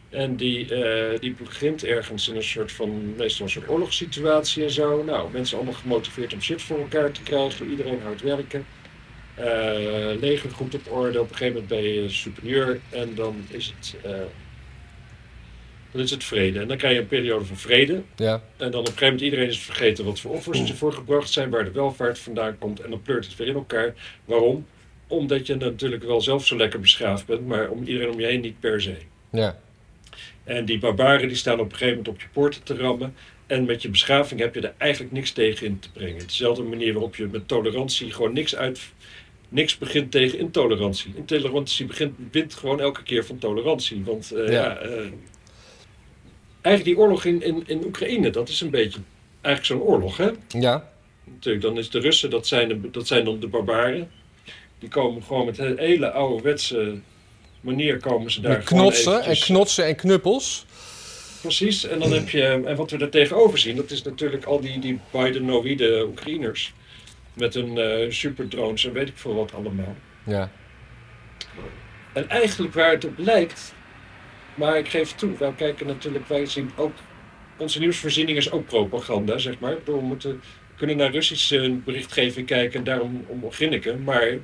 En die, eh, die begint ergens in een soort van, meestal een soort oorlogssituatie en zo. Nou, mensen allemaal gemotiveerd om shit voor elkaar te krijgen, iedereen hard werken. Eh leger goed op orde, op een gegeven moment ben je superieur en dan is het, dan is het vrede. En dan krijg je een periode van vrede. Ja, En dan op een gegeven moment iedereen is vergeten wat voor offers ervoor gebracht zijn, waar de welvaart vandaan komt. En dan pleurt het weer in elkaar. Waarom? Omdat je natuurlijk wel zelf zo lekker beschaafd bent, maar om iedereen om je heen niet per se. ja, En die barbaren die staan op een gegeven moment op je poorten te rammen. En met je beschaving heb je er eigenlijk niks tegen in te brengen. Dezelfde manier waarop je met tolerantie gewoon niks uit. Niks begint tegen intolerantie. Intolerantie begint, wint gewoon elke keer van tolerantie. Want eh, Ja. ja. eh, eigenlijk die oorlog in, in, in Oekraïne, dat is een beetje eigenlijk zo'n oorlog. Hè? ja, Natuurlijk, dan is de Russen, dat zijn, de, dat zijn dan de barbaren. Die komen gewoon met een hele ouderwetse manier komen ze daar Met knotsen en knotsen en knuppels. Precies, en dan heb je, en wat we daar tegenover zien, dat is natuurlijk al die, die Bidenoïde Oekraïners. Met hun eh, superdrones en weet ik veel wat allemaal. Ja, En eigenlijk waar het op lijkt, maar ik geef toe, wij kijken natuurlijk, wij zien ook, onze nieuwsvoorziening is ook propaganda, zeg maar. We moeten, kunnen naar Russische berichtgeving kijken en daarom om maar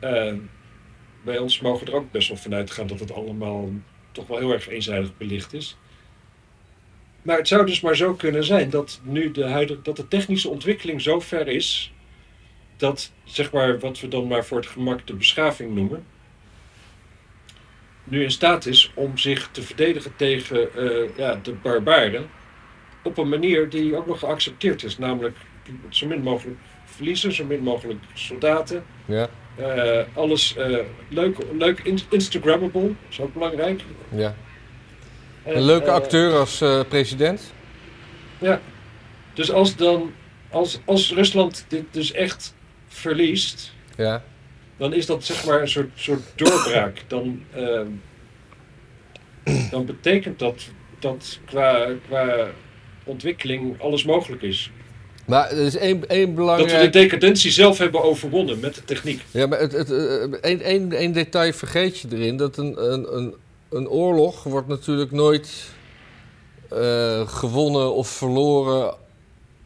eh, bij ons mogen er ook best wel vanuit gaan dat het allemaal toch wel heel erg eenzijdig belicht is. Maar het zou dus maar zo kunnen zijn dat nu de, huidige, dat de technische ontwikkeling zo ver is dat, zeg maar, wat we dan maar voor het gemak de beschaving noemen, nu in staat is om zich te verdedigen tegen eh, ja, de barbaren op een manier die ook nog geaccepteerd is. Namelijk zo min mogelijk verliezen, zo min mogelijk soldaten. ja, Eh, alles eh, leuk, leuk in- Instagrammable, is ook belangrijk. ja. En, Een leuke acteur als president. Dus als dan, als, als Rusland dit dus echt verliest, Ja, dan is dat zeg maar een soort, soort doorbraak. Dan, ehm, dan betekent dat dat qua, qua ontwikkeling alles mogelijk is. maar er is één, één Dat we belangrijk... de decadentie zelf hebben overwonnen met de techniek. Ja, maar het, het, eh, één, één, één detail vergeet je erin. Dat een, een, een, een oorlog wordt natuurlijk nooit eh, gewonnen of verloren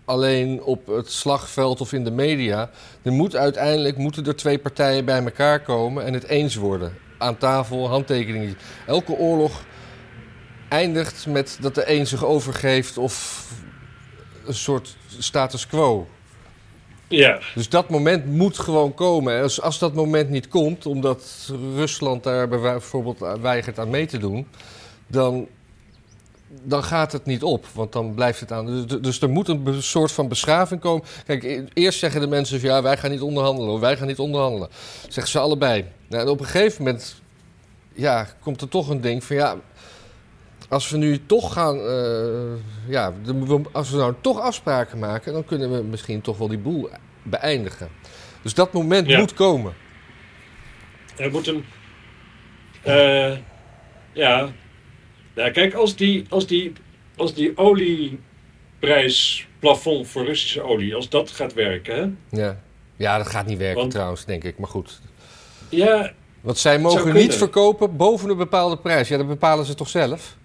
alleen op het slagveld of in de media. Er moet uiteindelijk moeten er twee partijen bij elkaar komen en het eens worden. Aan tafel, handtekeningen. Elke oorlog eindigt met dat de een zich overgeeft of een soort status quo. Ja, Dus dat moment moet gewoon komen. En als, als dat moment niet komt, omdat Rusland daar bij- bijvoorbeeld weigert aan mee te doen, dan dan gaat het niet op, want dan blijft het aan. Dus, dus er moet een soort van beschaving komen. Kijk, e- eerst zeggen de mensen van ja, wij gaan niet onderhandelen, of wij gaan niet onderhandelen. Zeggen ze allebei. Nou, en op een gegeven moment ja, komt er toch een ding van ja, als we nu toch gaan, eh, ja, de- als we nou toch afspraken maken, dan kunnen we misschien toch wel die boel beëindigen. Dus dat moment Ja. moet komen. Er moet een. eh, ja. Nou, kijk, als die, als die, als die olieprijsplafond voor Russische olie, als dat gaat werken, hè? Ja, ja dat gaat niet werken Want- trouwens, denk ik. Maar goed. Ja, Want zij mogen niet verkopen boven een bepaalde prijs. Ja, dat bepalen ze toch zelf?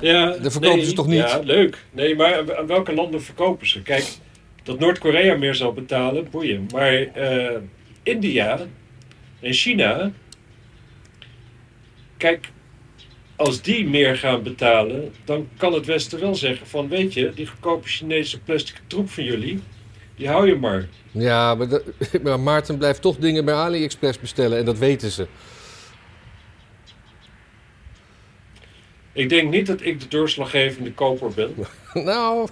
ja. Dat verkopen nee, ze toch niet? Ja, leuk. Nee, maar aan- aan welke landen verkopen ze? Kijk, dat Noord-Korea meer zal betalen, boeien. Maar eh, India en China. Kijk, als die meer gaan betalen, dan kan het Westen wel zeggen van, weet je, die goedkope Chinese plastic troep van jullie, die hou je maar. Ja, maar, dat- maar Maarten blijft toch dingen bij AliExpress bestellen en dat weten ze. Ik denk niet dat ik de doorslaggevende koper ben. nou,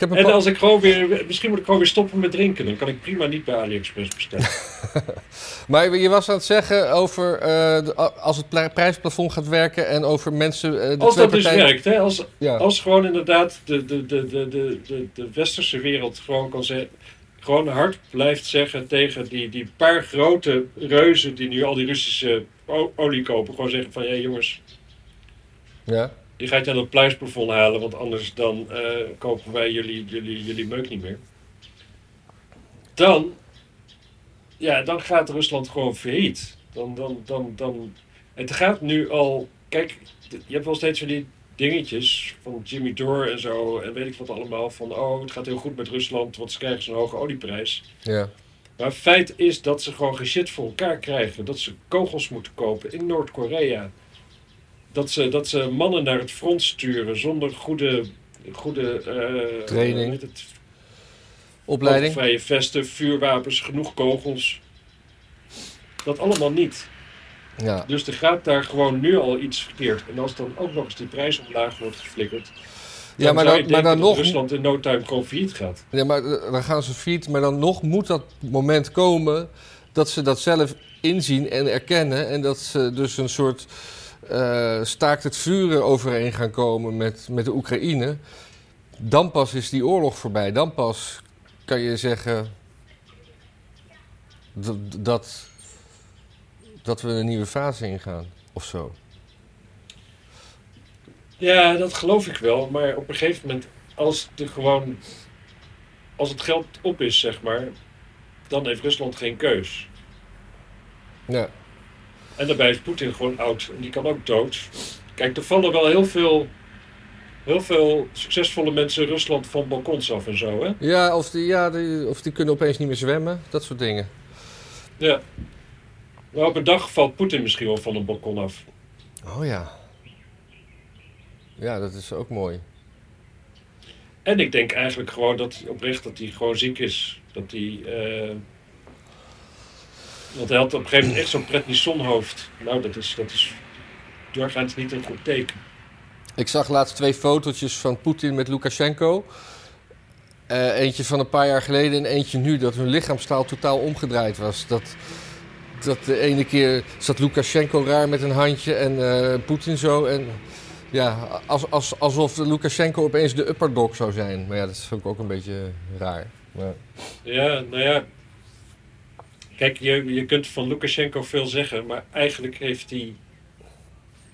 heb een En als ik gewoon weer, misschien moet ik gewoon weer stoppen met drinken, dan kan ik prima niet bij AliExpress bestellen. Maar je was aan het zeggen over eh, de- als het pla- prijsplafond gaat werken en over mensen. eh, de Als dat dus werkt, hè? Als, Ja. als gewoon inderdaad de, de, de, de, de, de, de westerse wereld gewoon kan zeggen. Gewoon hard blijft zeggen tegen die, die paar grote reuzen die nu al die Russische olie kopen. Gewoon zeggen van, ja jongens, ja. Die gaat je aan het prijsplafond halen, want anders dan eh, kopen wij jullie, jullie, jullie meuk niet meer. Dan, ja, dan gaat Rusland gewoon failliet. Dan, dan, dan, dan, het gaat nu al, kijk, je hebt wel steeds van die dingetjes van Jimmy Dore en zo, en weet ik wat allemaal, van oh, het gaat heel goed met Rusland, want ze krijgen zo'n hoge olieprijs. ja. Maar feit is dat ze gewoon shit voor elkaar krijgen. Dat ze kogels moeten kopen in Noord-Korea. Dat ze, dat ze mannen naar het front sturen zonder goede, goede eh, Training. het, Opleiding. vrije vesten, vuurwapens, genoeg kogels. Dat allemaal niet. Ja. Dus er gaat daar gewoon nu al iets verkeerd. En als dan ook nog eens die prijs omlaag wordt geflikkerd. Dan Ja, maar dan, maar dan nog. Rusland in no time gewoon failliet gaat. Ja, maar eh, dan gaan ze fiet. Maar dan nog moet dat moment komen dat ze dat zelf inzien en erkennen. En dat ze dus een soort eh, staakt het vuren overeen gaan komen met, met de Oekraïne. Dan pas is die oorlog voorbij. Dan pas kan je zeggen dat, dat, dat we een nieuwe fase ingaan. Of zo. Ja, dat geloof ik wel. Maar op een gegeven moment, als, de gewoon, als het geld op is, zeg maar, dan heeft Rusland geen keus. Ja. En daarbij is Poetin gewoon oud en die kan ook dood. Kijk, er vallen wel heel veel, heel veel succesvolle mensen Rusland van balkons af en zo, hè? Ja, of die, ja die, of die kunnen opeens niet meer zwemmen. Dat soort dingen. Ja. Maar op een dag valt Poetin misschien wel van een balkon af. Oh ja. Ja, dat is ook mooi. En ik denk eigenlijk gewoon dat oprecht dat hij gewoon ziek is. Dat hij. eh, want hij had op een gegeven moment echt zo'n prednisonhoofd. Nou, dat is, dat is doorgaans niet een goed teken. Ik zag laatst twee fotootjes van Poetin met Lukashenko. Eh, eentje van een paar jaar geleden en eentje nu. Dat hun lichaamstaal totaal omgedraaid was. Dat, dat de ene keer zat Lukashenko raar met een handje en eh Poetin zo. En ja, als, als, alsof Lukashenko opeens de upperdog zou zijn. Maar ja, dat is ook, ook een beetje raar. Maar, Ja, nou ja. Kijk, je, je kunt van Lukashenko veel zeggen, maar eigenlijk heeft hij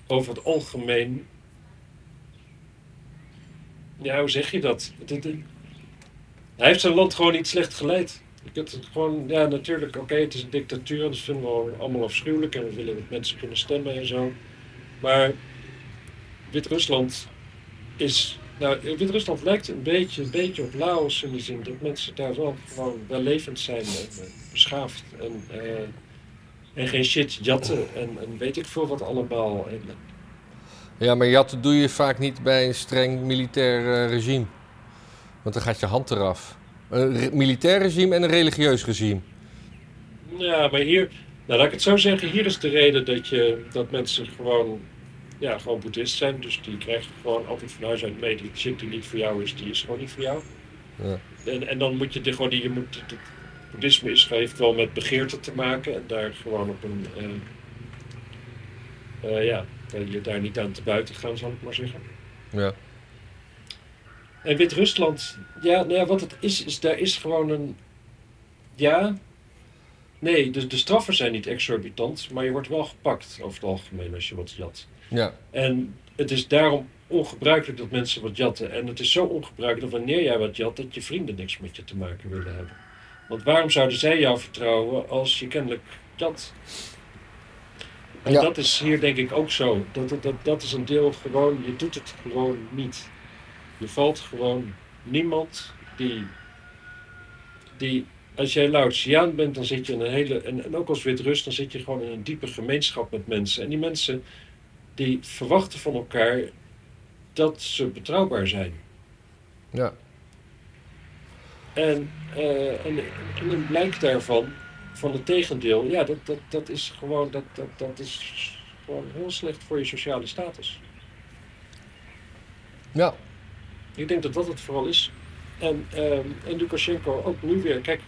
over het algemeen. Ja, hoe zeg je dat? Hij heeft zijn land gewoon niet slecht geleid. Je kunt het gewoon, ja, natuurlijk, oké, het is een dictatuur, dat vinden we allemaal afschuwelijk en we willen dat mensen kunnen stemmen en zo. Maar Wit-Rusland is nou, Wit-Rusland lijkt een beetje, een beetje op Laos in de zin dat mensen daar wel gewoon wellevend zijn en eh, beschaafd en, eh, en geen shit jatten en, en weet ik veel wat allemaal. En, ja, maar jatten doe je vaak niet bij een streng militair eh, regime. Want dan gaat je hand eraf. Een re- militair regime en een religieus regime. ja, maar hier, nou laat ik het zo zeggen, hier is de reden dat, je, dat mensen gewoon ja, gewoon boeddhist zijn. Dus die krijgen gewoon altijd van huis uit mee. Die shit die niet voor jou is, die is gewoon niet voor jou. Ja. En, en dan moet je gewoon, die, je moet, het boeddhisme is, heeft wel met begeerte te maken. En daar gewoon op een, eh, eh, ja, je daar niet aan te buiten gaan, zal ik maar zeggen. Ja. En Wit-Rusland, ja, nou ja, wat het is, is daar is gewoon een, ja, nee, de, de straffen zijn niet exorbitant, maar je wordt wel gepakt over het algemeen als je wat jat. Ja. En het is daarom ongebruikelijk dat mensen wat jatten. En het is zo ongebruikelijk dat wanneer jij wat jat, dat je vrienden niks met je te maken willen hebben. Want waarom zouden zij jou vertrouwen als je kennelijk jat? En Ja. dat is hier denk ik ook zo. Dat, dat, dat, dat is een deel gewoon, je doet het gewoon niet. Je valt gewoon niemand die, die als jij Laotiaan bent, dan zit je in een hele, en, en ook als Wit-Rus, dan zit je gewoon in een diepe gemeenschap met mensen. En die mensen, die verwachten van elkaar dat ze betrouwbaar zijn. Ja. En, en, en een blijk daarvan, van het tegendeel, ja, dat, dat, dat is gewoon, dat, dat, dat is gewoon heel slecht voor je sociale status. Ja. Ik denk dat dat het vooral is. En, ehm en Lukashenko ook nu weer. Kijk,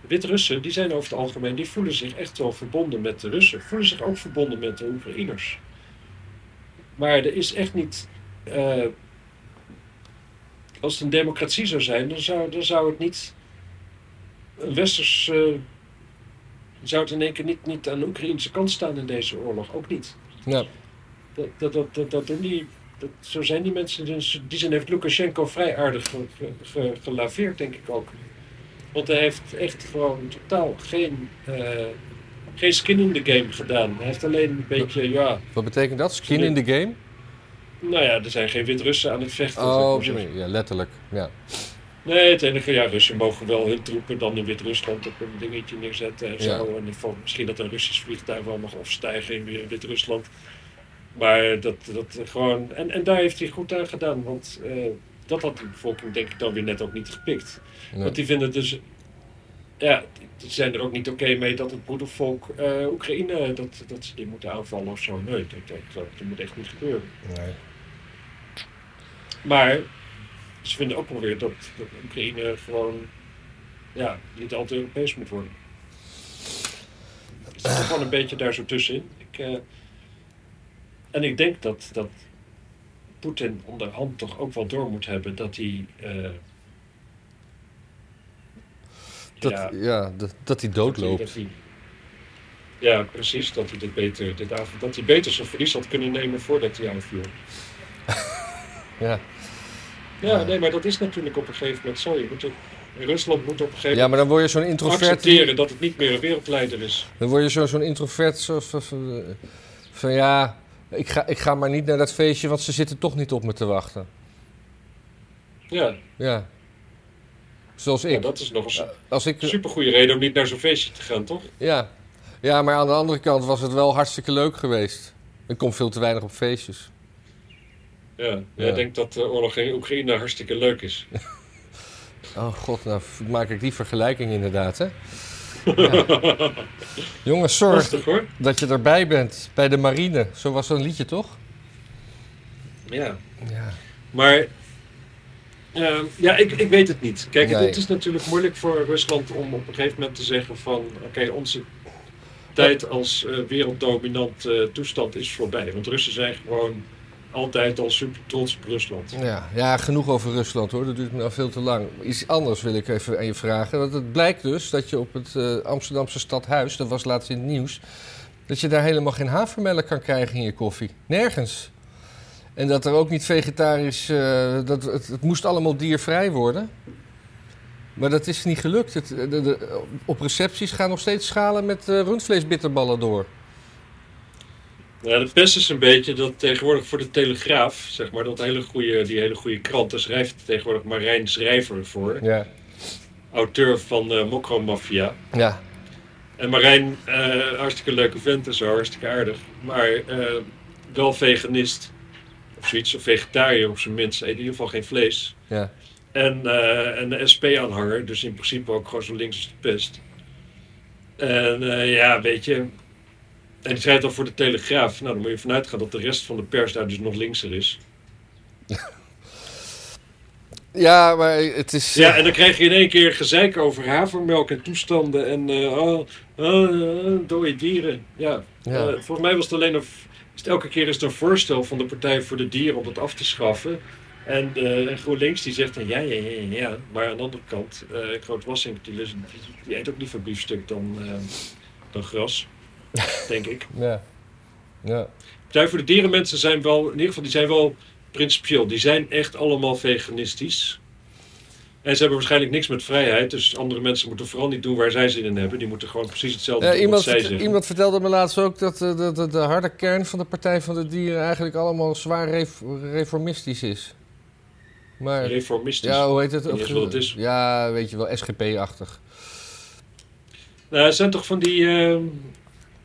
Wit-Russen, die zijn over het algemeen, die voelen zich echt wel verbonden met de Russen. Voelen zich ook verbonden met de Oekraïners. Maar er is echt niet. eh, als het een democratie zou zijn, dan zou, dan zou het niet. Een westers. eh, zou het in één keer niet, niet aan de Oekraïnse kant staan in deze oorlog. Ook niet. Ja. Dat, dat, dat, dat, dat doen die, dat, zo zijn die mensen. Dus die zijn heeft Lukashenko vrij aardig ge, ge- ge- gelaveerd, denk ik ook. Want hij heeft echt gewoon totaal geen, eh, geen skin in the game gedaan. Hij heeft alleen een beetje, ja, Wat betekent dat? Skin in the game? nou ja, er zijn geen Wit-Russen aan het vechten. Oh, ja, letterlijk. Ja. Nee, het enige, ja, Russen mogen wel hun troepen dan in Wit-Rusland op een dingetje neerzetten en Ja. zo. En misschien dat een Russisch vliegtuig wel mag afstijgen in Wit-Rusland. Maar dat, dat gewoon, en, en daar heeft hij goed aan gedaan, want eh, dat had de bevolking denk ik dan weer net ook niet gepikt. Nee. Want die vinden dus, ja, die zijn er ook niet oké mee dat het broedervolk eh, Oekraïne, dat, dat ze die moeten aanvallen of zo. Nee, dat, dat, dat, dat moet echt niet gebeuren. Nee. Maar ze vinden ook wel weer dat, dat Oekraïne gewoon ja, niet al te Europees moet worden. Het zit gewoon een beetje daar zo tussenin. Ik, eh, en ik denk dat, dat Poetin onderhand toch ook wel door moet hebben dat hij. eh, Dat, ja, ja, dat, dat hij doodloopt. hij- dat hij- ja, precies. Dat hij dit beter, dit avond, dat hij beter zijn verlies had kunnen nemen voordat hij aanviel. Ja. Ja, nee, maar dat is natuurlijk op een gegeven moment zo. Je moet het- Rusland moet op een gegeven ja, maar dan word je zo'n moment introvert. accepteren dat het niet meer een wereldleider is. Dan word je zo- zo'n introvert. Zo, van, van, van ja, ik ga, ik ga maar niet naar dat feestje, want ze zitten toch niet op me te wachten. Ja, Ja. Zoals ja ik. dat is nog eens Als ik een supergoeie reden om niet naar zo'n feestje te gaan, toch? ja. ja, maar aan de andere kant was het wel hartstikke leuk geweest. Ik kom veel te weinig op feestjes. Ja, jij Ja. denkt dat de oorlog in Oekraïne hartstikke leuk is. Oh god, nou maak ik die vergelijking inderdaad, hè? Ja. Jongens, zorg Lastig hoor. dat je erbij bent bij de marine. Zo was zo'n liedje, toch? Ja. Ja. Maar ehm, ja, ik, ik weet het niet. Kijk, het, Nee. het is natuurlijk moeilijk voor Rusland om op een gegeven moment te zeggen van... Oké, onze tijd als eh, werelddominant eh, toestand is voorbij. Want Russen zijn gewoon altijd al super trots op Rusland. Ja, ja, genoeg over Rusland hoor. Dat duurt me nou veel te lang. Iets anders wil ik even aan je vragen. Want het blijkt dus dat je op het eh, Amsterdamse stadhuis, dat was laatst in het nieuws, dat je daar helemaal geen havermelk kan krijgen in je koffie. Nergens. En dat er ook niet vegetarisch. eh, dat, het, het moest allemaal diervrij worden. Maar dat is niet gelukt. Het, de, de- op recepties gaan nog steeds schalen met eh, rundvleesbitterballen door. Ja, de pest is een beetje dat tegenwoordig voor de Telegraaf, zeg maar, dat hele goede, die hele goede krant, daar schrijft tegenwoordig Marijn Schrijver voor. Ja. Auteur van eh Mokro Mafia. Ja. En Marijn, eh, hartstikke leuke vent en zo, hartstikke aardig. Maar eh, wel veganist. Of zoiets, of vegetariër op zijn minst. Eet in ieder geval geen vlees. Ja. En, eh en de SP-aanhanger, dus in principe ook gewoon zo links als de pest. En eh, ja, weet je. En die schrijft dan voor de Telegraaf. Nou, dan moet je vanuit gaan dat de rest van de pers daar dus nog linkser is. Ja, maar het is... Ja, en dan krijg je in één keer gezeik over havermelk en toestanden en uh, oh, oh, dode dieren. Ja, ja. Uh, volgens mij was het alleen een, het elke keer is het een voorstel van de Partij voor de Dieren om dat af te schaffen. En uh, GroenLinks die zegt dan ja, ja, ja, ja. Maar aan de andere kant, uh, Groot Wassink die, die, die, eet ook liever biefstuk dan, dan gras. denk ik. Ja. ja. Partij voor de Dierenmensen zijn wel, in ieder geval, die zijn wel principieel. Die zijn echt allemaal veganistisch. En ze hebben waarschijnlijk niks met vrijheid. Dus andere mensen moeten vooral niet doen waar zij zin in hebben. Die moeten gewoon precies hetzelfde ja, doen iemand, zij zeggen. Iemand vertelde me laatst ook dat de, de, de, de, harde kern van de Partij van de Dieren... eigenlijk allemaal zwaar ref, reformistisch is. Maar, reformistisch? Ja, hoe heet het? Of, wat het is. Ja, weet je wel, SGP-achtig. Nou, het zijn toch van die... Uh,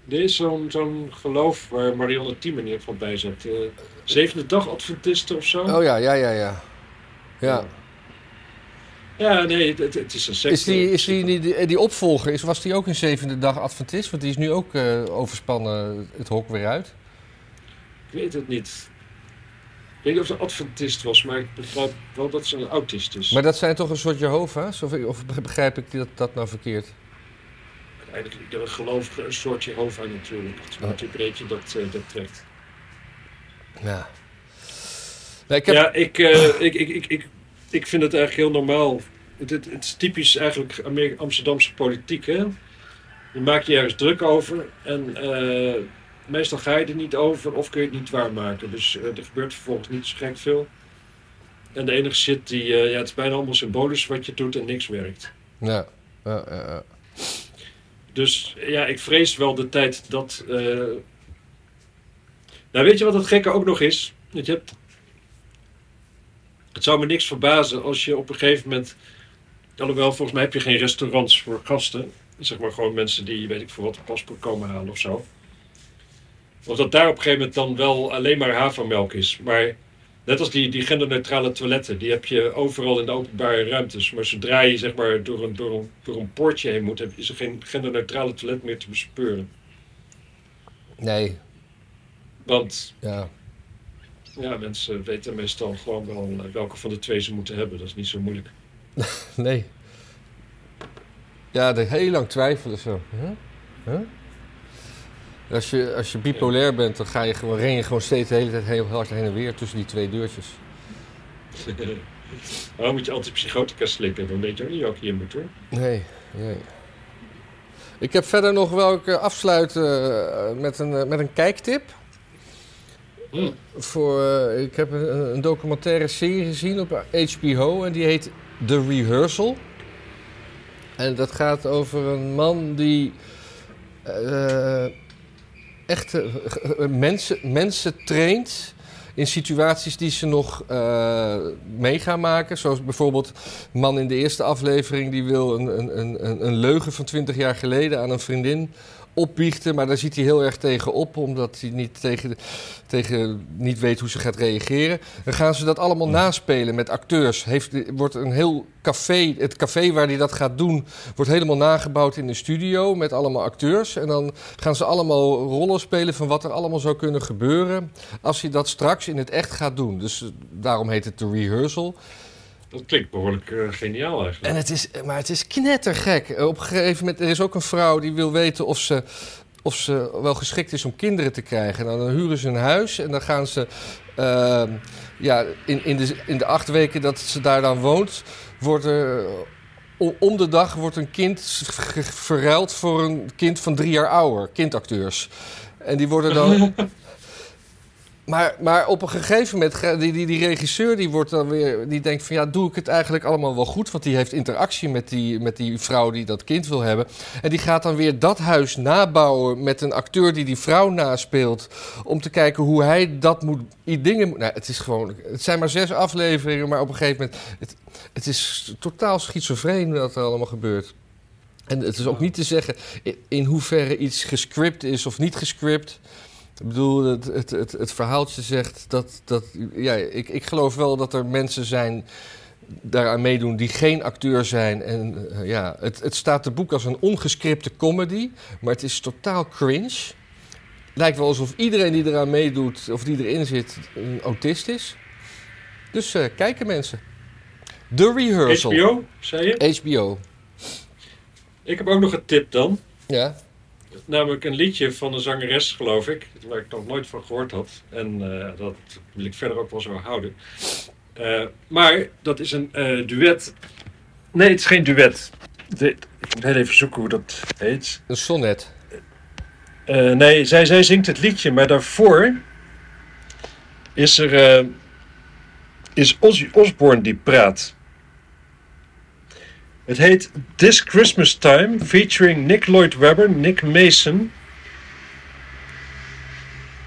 er is zo'n zo'n geloof waar Marianne Thieme in ieder geval bij zat. Uh, zevende dag Adventisten of zo. Oh ja, ja, ja, ja. Ja. Ja, nee, het, het is een secte. Is die, is die, die, die opvolger, is, was die ook een zevende dag Adventist? Want die is nu ook uh, overspannen het hok weer uit. Ik weet het niet. Ik weet niet of ze Adventist was, maar ik begrijp wel dat ze een autist is. Maar dat zijn toch een soort Jehovah's? Of, of begrijp ik dat, dat nou verkeerd? Eigenlijk, ik geloof een soort Jehovah natuurlijk. Het is oh. breedje dat, uh, dat trekt. Ja. Nee, ik heb... Ja, ik, uh, ik, ik, ik, ik, ik vind het eigenlijk heel normaal. Het, het, het is typisch eigenlijk Amsterdamse politiek. Hè? Je maakt je ergens druk over en uh, meestal ga je er niet over of kun je het niet waarmaken. Dus uh, er gebeurt vervolgens niet zo gek veel. En de enige shit die, uh, ja, het is bijna allemaal symbolisch wat je doet en niks werkt. Ja, ja, ja. ja. Dus ja, ik vrees wel de tijd dat. Nou, weet je wat het gekke ook nog is? Dat je hebt het zou me niks verbazen als je op een gegeven moment. Alhoewel, volgens mij heb je geen restaurants voor gasten. Zeg maar gewoon mensen die, weet ik voor wat, een paspoort komen halen of zo. Of dat daar op een gegeven moment dan wel alleen maar havermelk is. Maar net als die, die genderneutrale toiletten, die heb je overal in de openbare ruimtes. Maar zodra je zeg maar door een, door een, door een poortje heen moet, is er geen genderneutrale toilet meer te bespeuren. Nee. Want ja. Ja, mensen weten meestal gewoon wel eh, welke van de twee ze moeten hebben. Dat is niet zo moeilijk. nee. Ja, er heel lang twijfelen zo. Huh? Huh? Als, je, als je bipolair bent, dan ga je gewoon, ren je gewoon steeds de hele tijd heel hard heen en weer tussen die twee deurtjes. Waarom moet je altijd psychotica slikken? Dan weet je ook niet welke je moet hoor. Nee, nee. Ik heb verder nog welke afsluiten eh, met een, met een kijktip. Voor, uh, ik heb een, documentaire serie gezien op HBO en die heet The Rehearsal. En dat gaat over een man die uh, mensen, mensen traint in situaties die ze nog uh, mee gaan maken. Zoals bijvoorbeeld een man in de eerste aflevering die wil een, een, een, een leugen van 20 jaar geleden aan een vriendin opbiechten. Maar daar ziet hij heel erg tegen op, omdat hij niet, tegen, tegen, niet weet hoe ze gaat reageren. Dan gaan ze dat allemaal naspelen met acteurs. Heeft, wordt een heel café, het café waar hij dat gaat doen, wordt helemaal nagebouwd in de studio met allemaal acteurs. En dan gaan ze allemaal rollen spelen van wat er allemaal zou kunnen gebeuren als hij dat straks in het echt gaat doen. Dus eh, daarom heet het de rehearsal. Dat klinkt behoorlijk uh, geniaal eigenlijk. En het is, maar het is knettergek. Op een gegeven moment, er is ook een vrouw die wil weten of ze, of ze wel geschikt is om kinderen te krijgen. Nou, dan huren ze een huis en dan gaan ze... Uh, ja, in, in, de, in de acht weken dat ze daar dan woont, wordt er... Om de dag wordt een kind verruild voor een kind van drie jaar ouder, kindacteurs. En die worden dan Maar, maar op een gegeven moment, die, die, die regisseur die wordt dan weer, die denkt van ja, doe ik het eigenlijk allemaal wel goed? Want die heeft interactie met die, met die vrouw die dat kind wil hebben. En die gaat dan weer dat huis nabouwen met een acteur die die vrouw naspeelt. Om te kijken hoe hij dat moet, dingen moet. Nou, het is gewoon, het zijn maar zes afleveringen, maar op een gegeven moment, het, het is totaal schizofreen wat er allemaal gebeurt. En het is ook niet te zeggen in hoeverre iets gescript is of niet gescript. Ik bedoel, het, het, het, het, verhaaltje zegt dat. dat ja, ik, ik geloof wel dat er mensen zijn daaraan meedoen die geen acteur zijn. En uh, ja, het, het staat te boek als een ongescripte comedy, maar het is totaal cringe. lijkt wel alsof iedereen die eraan meedoet, of die erin zit, een autist is. Dus eh, kijken mensen. The Rehearsal. HBO, zei je? HBO. Ik heb ook nog een tip dan. Ja. Namelijk een liedje van een zangeres, geloof ik. Waar ik nog nooit van gehoord had. En eh, dat wil ik verder ook wel zo houden. Eh, maar dat is een eh, duet. Nee, het is geen duet. De- ik moet heel even zoeken hoe dat heet. Een sonnet. Nee, zij, zij zingt het liedje, maar daarvoor is er is Ozzy Osbourne die praat. Het heet This Christmas Time, featuring Nick Lloyd Webber, Nick Mason,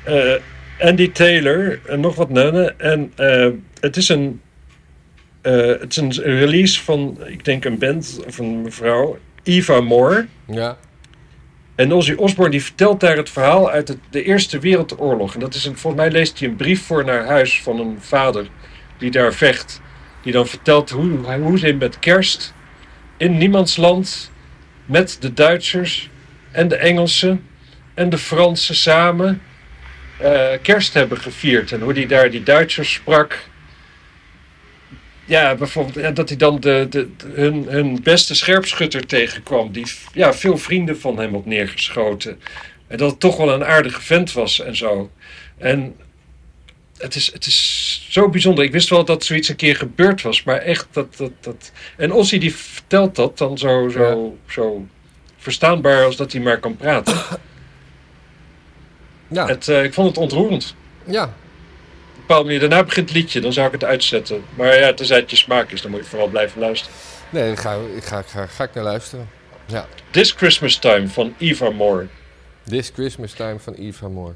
eh, Andy Taylor en nog wat nennen. En eh, het is een eh, het is een release van, ik denk een band of een mevrouw, Eva Moore. Ja. En Ozzy Osbourne die vertelt daar het verhaal uit het- de Eerste Wereldoorlog. En dat is een, volgens mij leest hij een brief voor naar huis van een vader die daar vecht. Die dan vertelt hoe, hoe ze met kerst in niemandsland met de Duitsers en de Engelsen en de Fransen samen eh, kerst hebben gevierd. En hoe hij daar die Duitsers sprak. Ja, bijvoorbeeld ja, dat hij dan de, de, de- hun, hun beste scherpschutter tegenkwam. Die ja, veel vrienden van hem had neergeschoten. En dat het toch wel een aardige vent was en zo. En het is, het is zo bijzonder. Ik wist wel dat zoiets een keer gebeurd was. Maar echt, dat... dat, dat... En Ossie die vertelt dat dan zo, zo, zo verstaanbaar als dat hij maar kan praten. Ja. Het, eh, ik vond het ontroerend. Ja. Op een bepaalde manier. Daarna begint het liedje, dan zou ik het uitzetten. Maar ja, tenzij het je smaak is, dan moet je vooral blijven luisteren. Nee, ik ga, ik ga, ga, ga ik naar luisteren. Ja. This Christmas Time van Eva Moore. This Christmas Time van Eva Moore.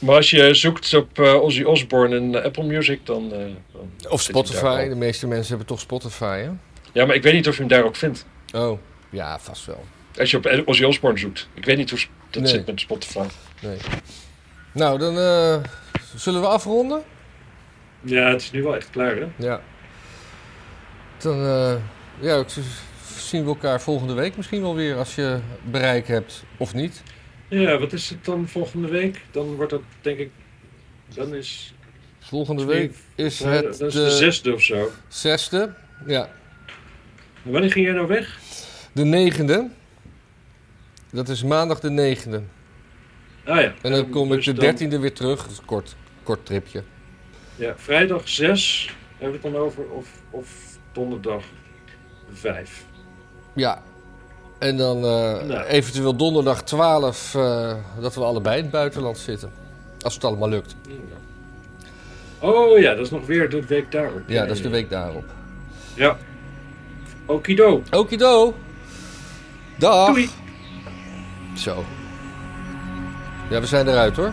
Maar als je zoekt op eh, Ozzy Osbourne en eh, Apple Music, dan... eh, dan Of Spotify. De meeste mensen hebben toch Spotify, hè? Ja, maar ik weet niet of je hem daar ook vindt. Oh, ja, vast wel. Als je op Ozzy Osbourne zoekt. Ik weet niet hoe dat Nee. zit met Spotify. Nee. Nou, dan zullen we afronden? Ja, het is nu wel echt klaar, hè? Ja. Dan ja, zien we elkaar volgende week misschien wel weer als je bereik hebt of niet. Ja, wat is het dan volgende week? Dan wordt dat, denk ik... Dan is... Volgende week is het dat is de de zesde of zo. zesde. Ja, En wanneer ging jij nou weg? de negende. Dat is maandag de negende. Ah ja. En dan kom ik Dus de dan- dertiende weer terug. Kort, kort tripje. Ja, vrijdag 6 hebben we het dan over. Of, of donderdag 5. Ja. En dan eh, eventueel donderdag 12 eh, dat we allebei in het buitenland zitten. Als het allemaal lukt. Oh ja, dat is nog weer de week daarop. Ja, dat is de week daarop. Ja. Okido. Okido. Dag. Doei. Zo. Ja, we zijn eruit hoor.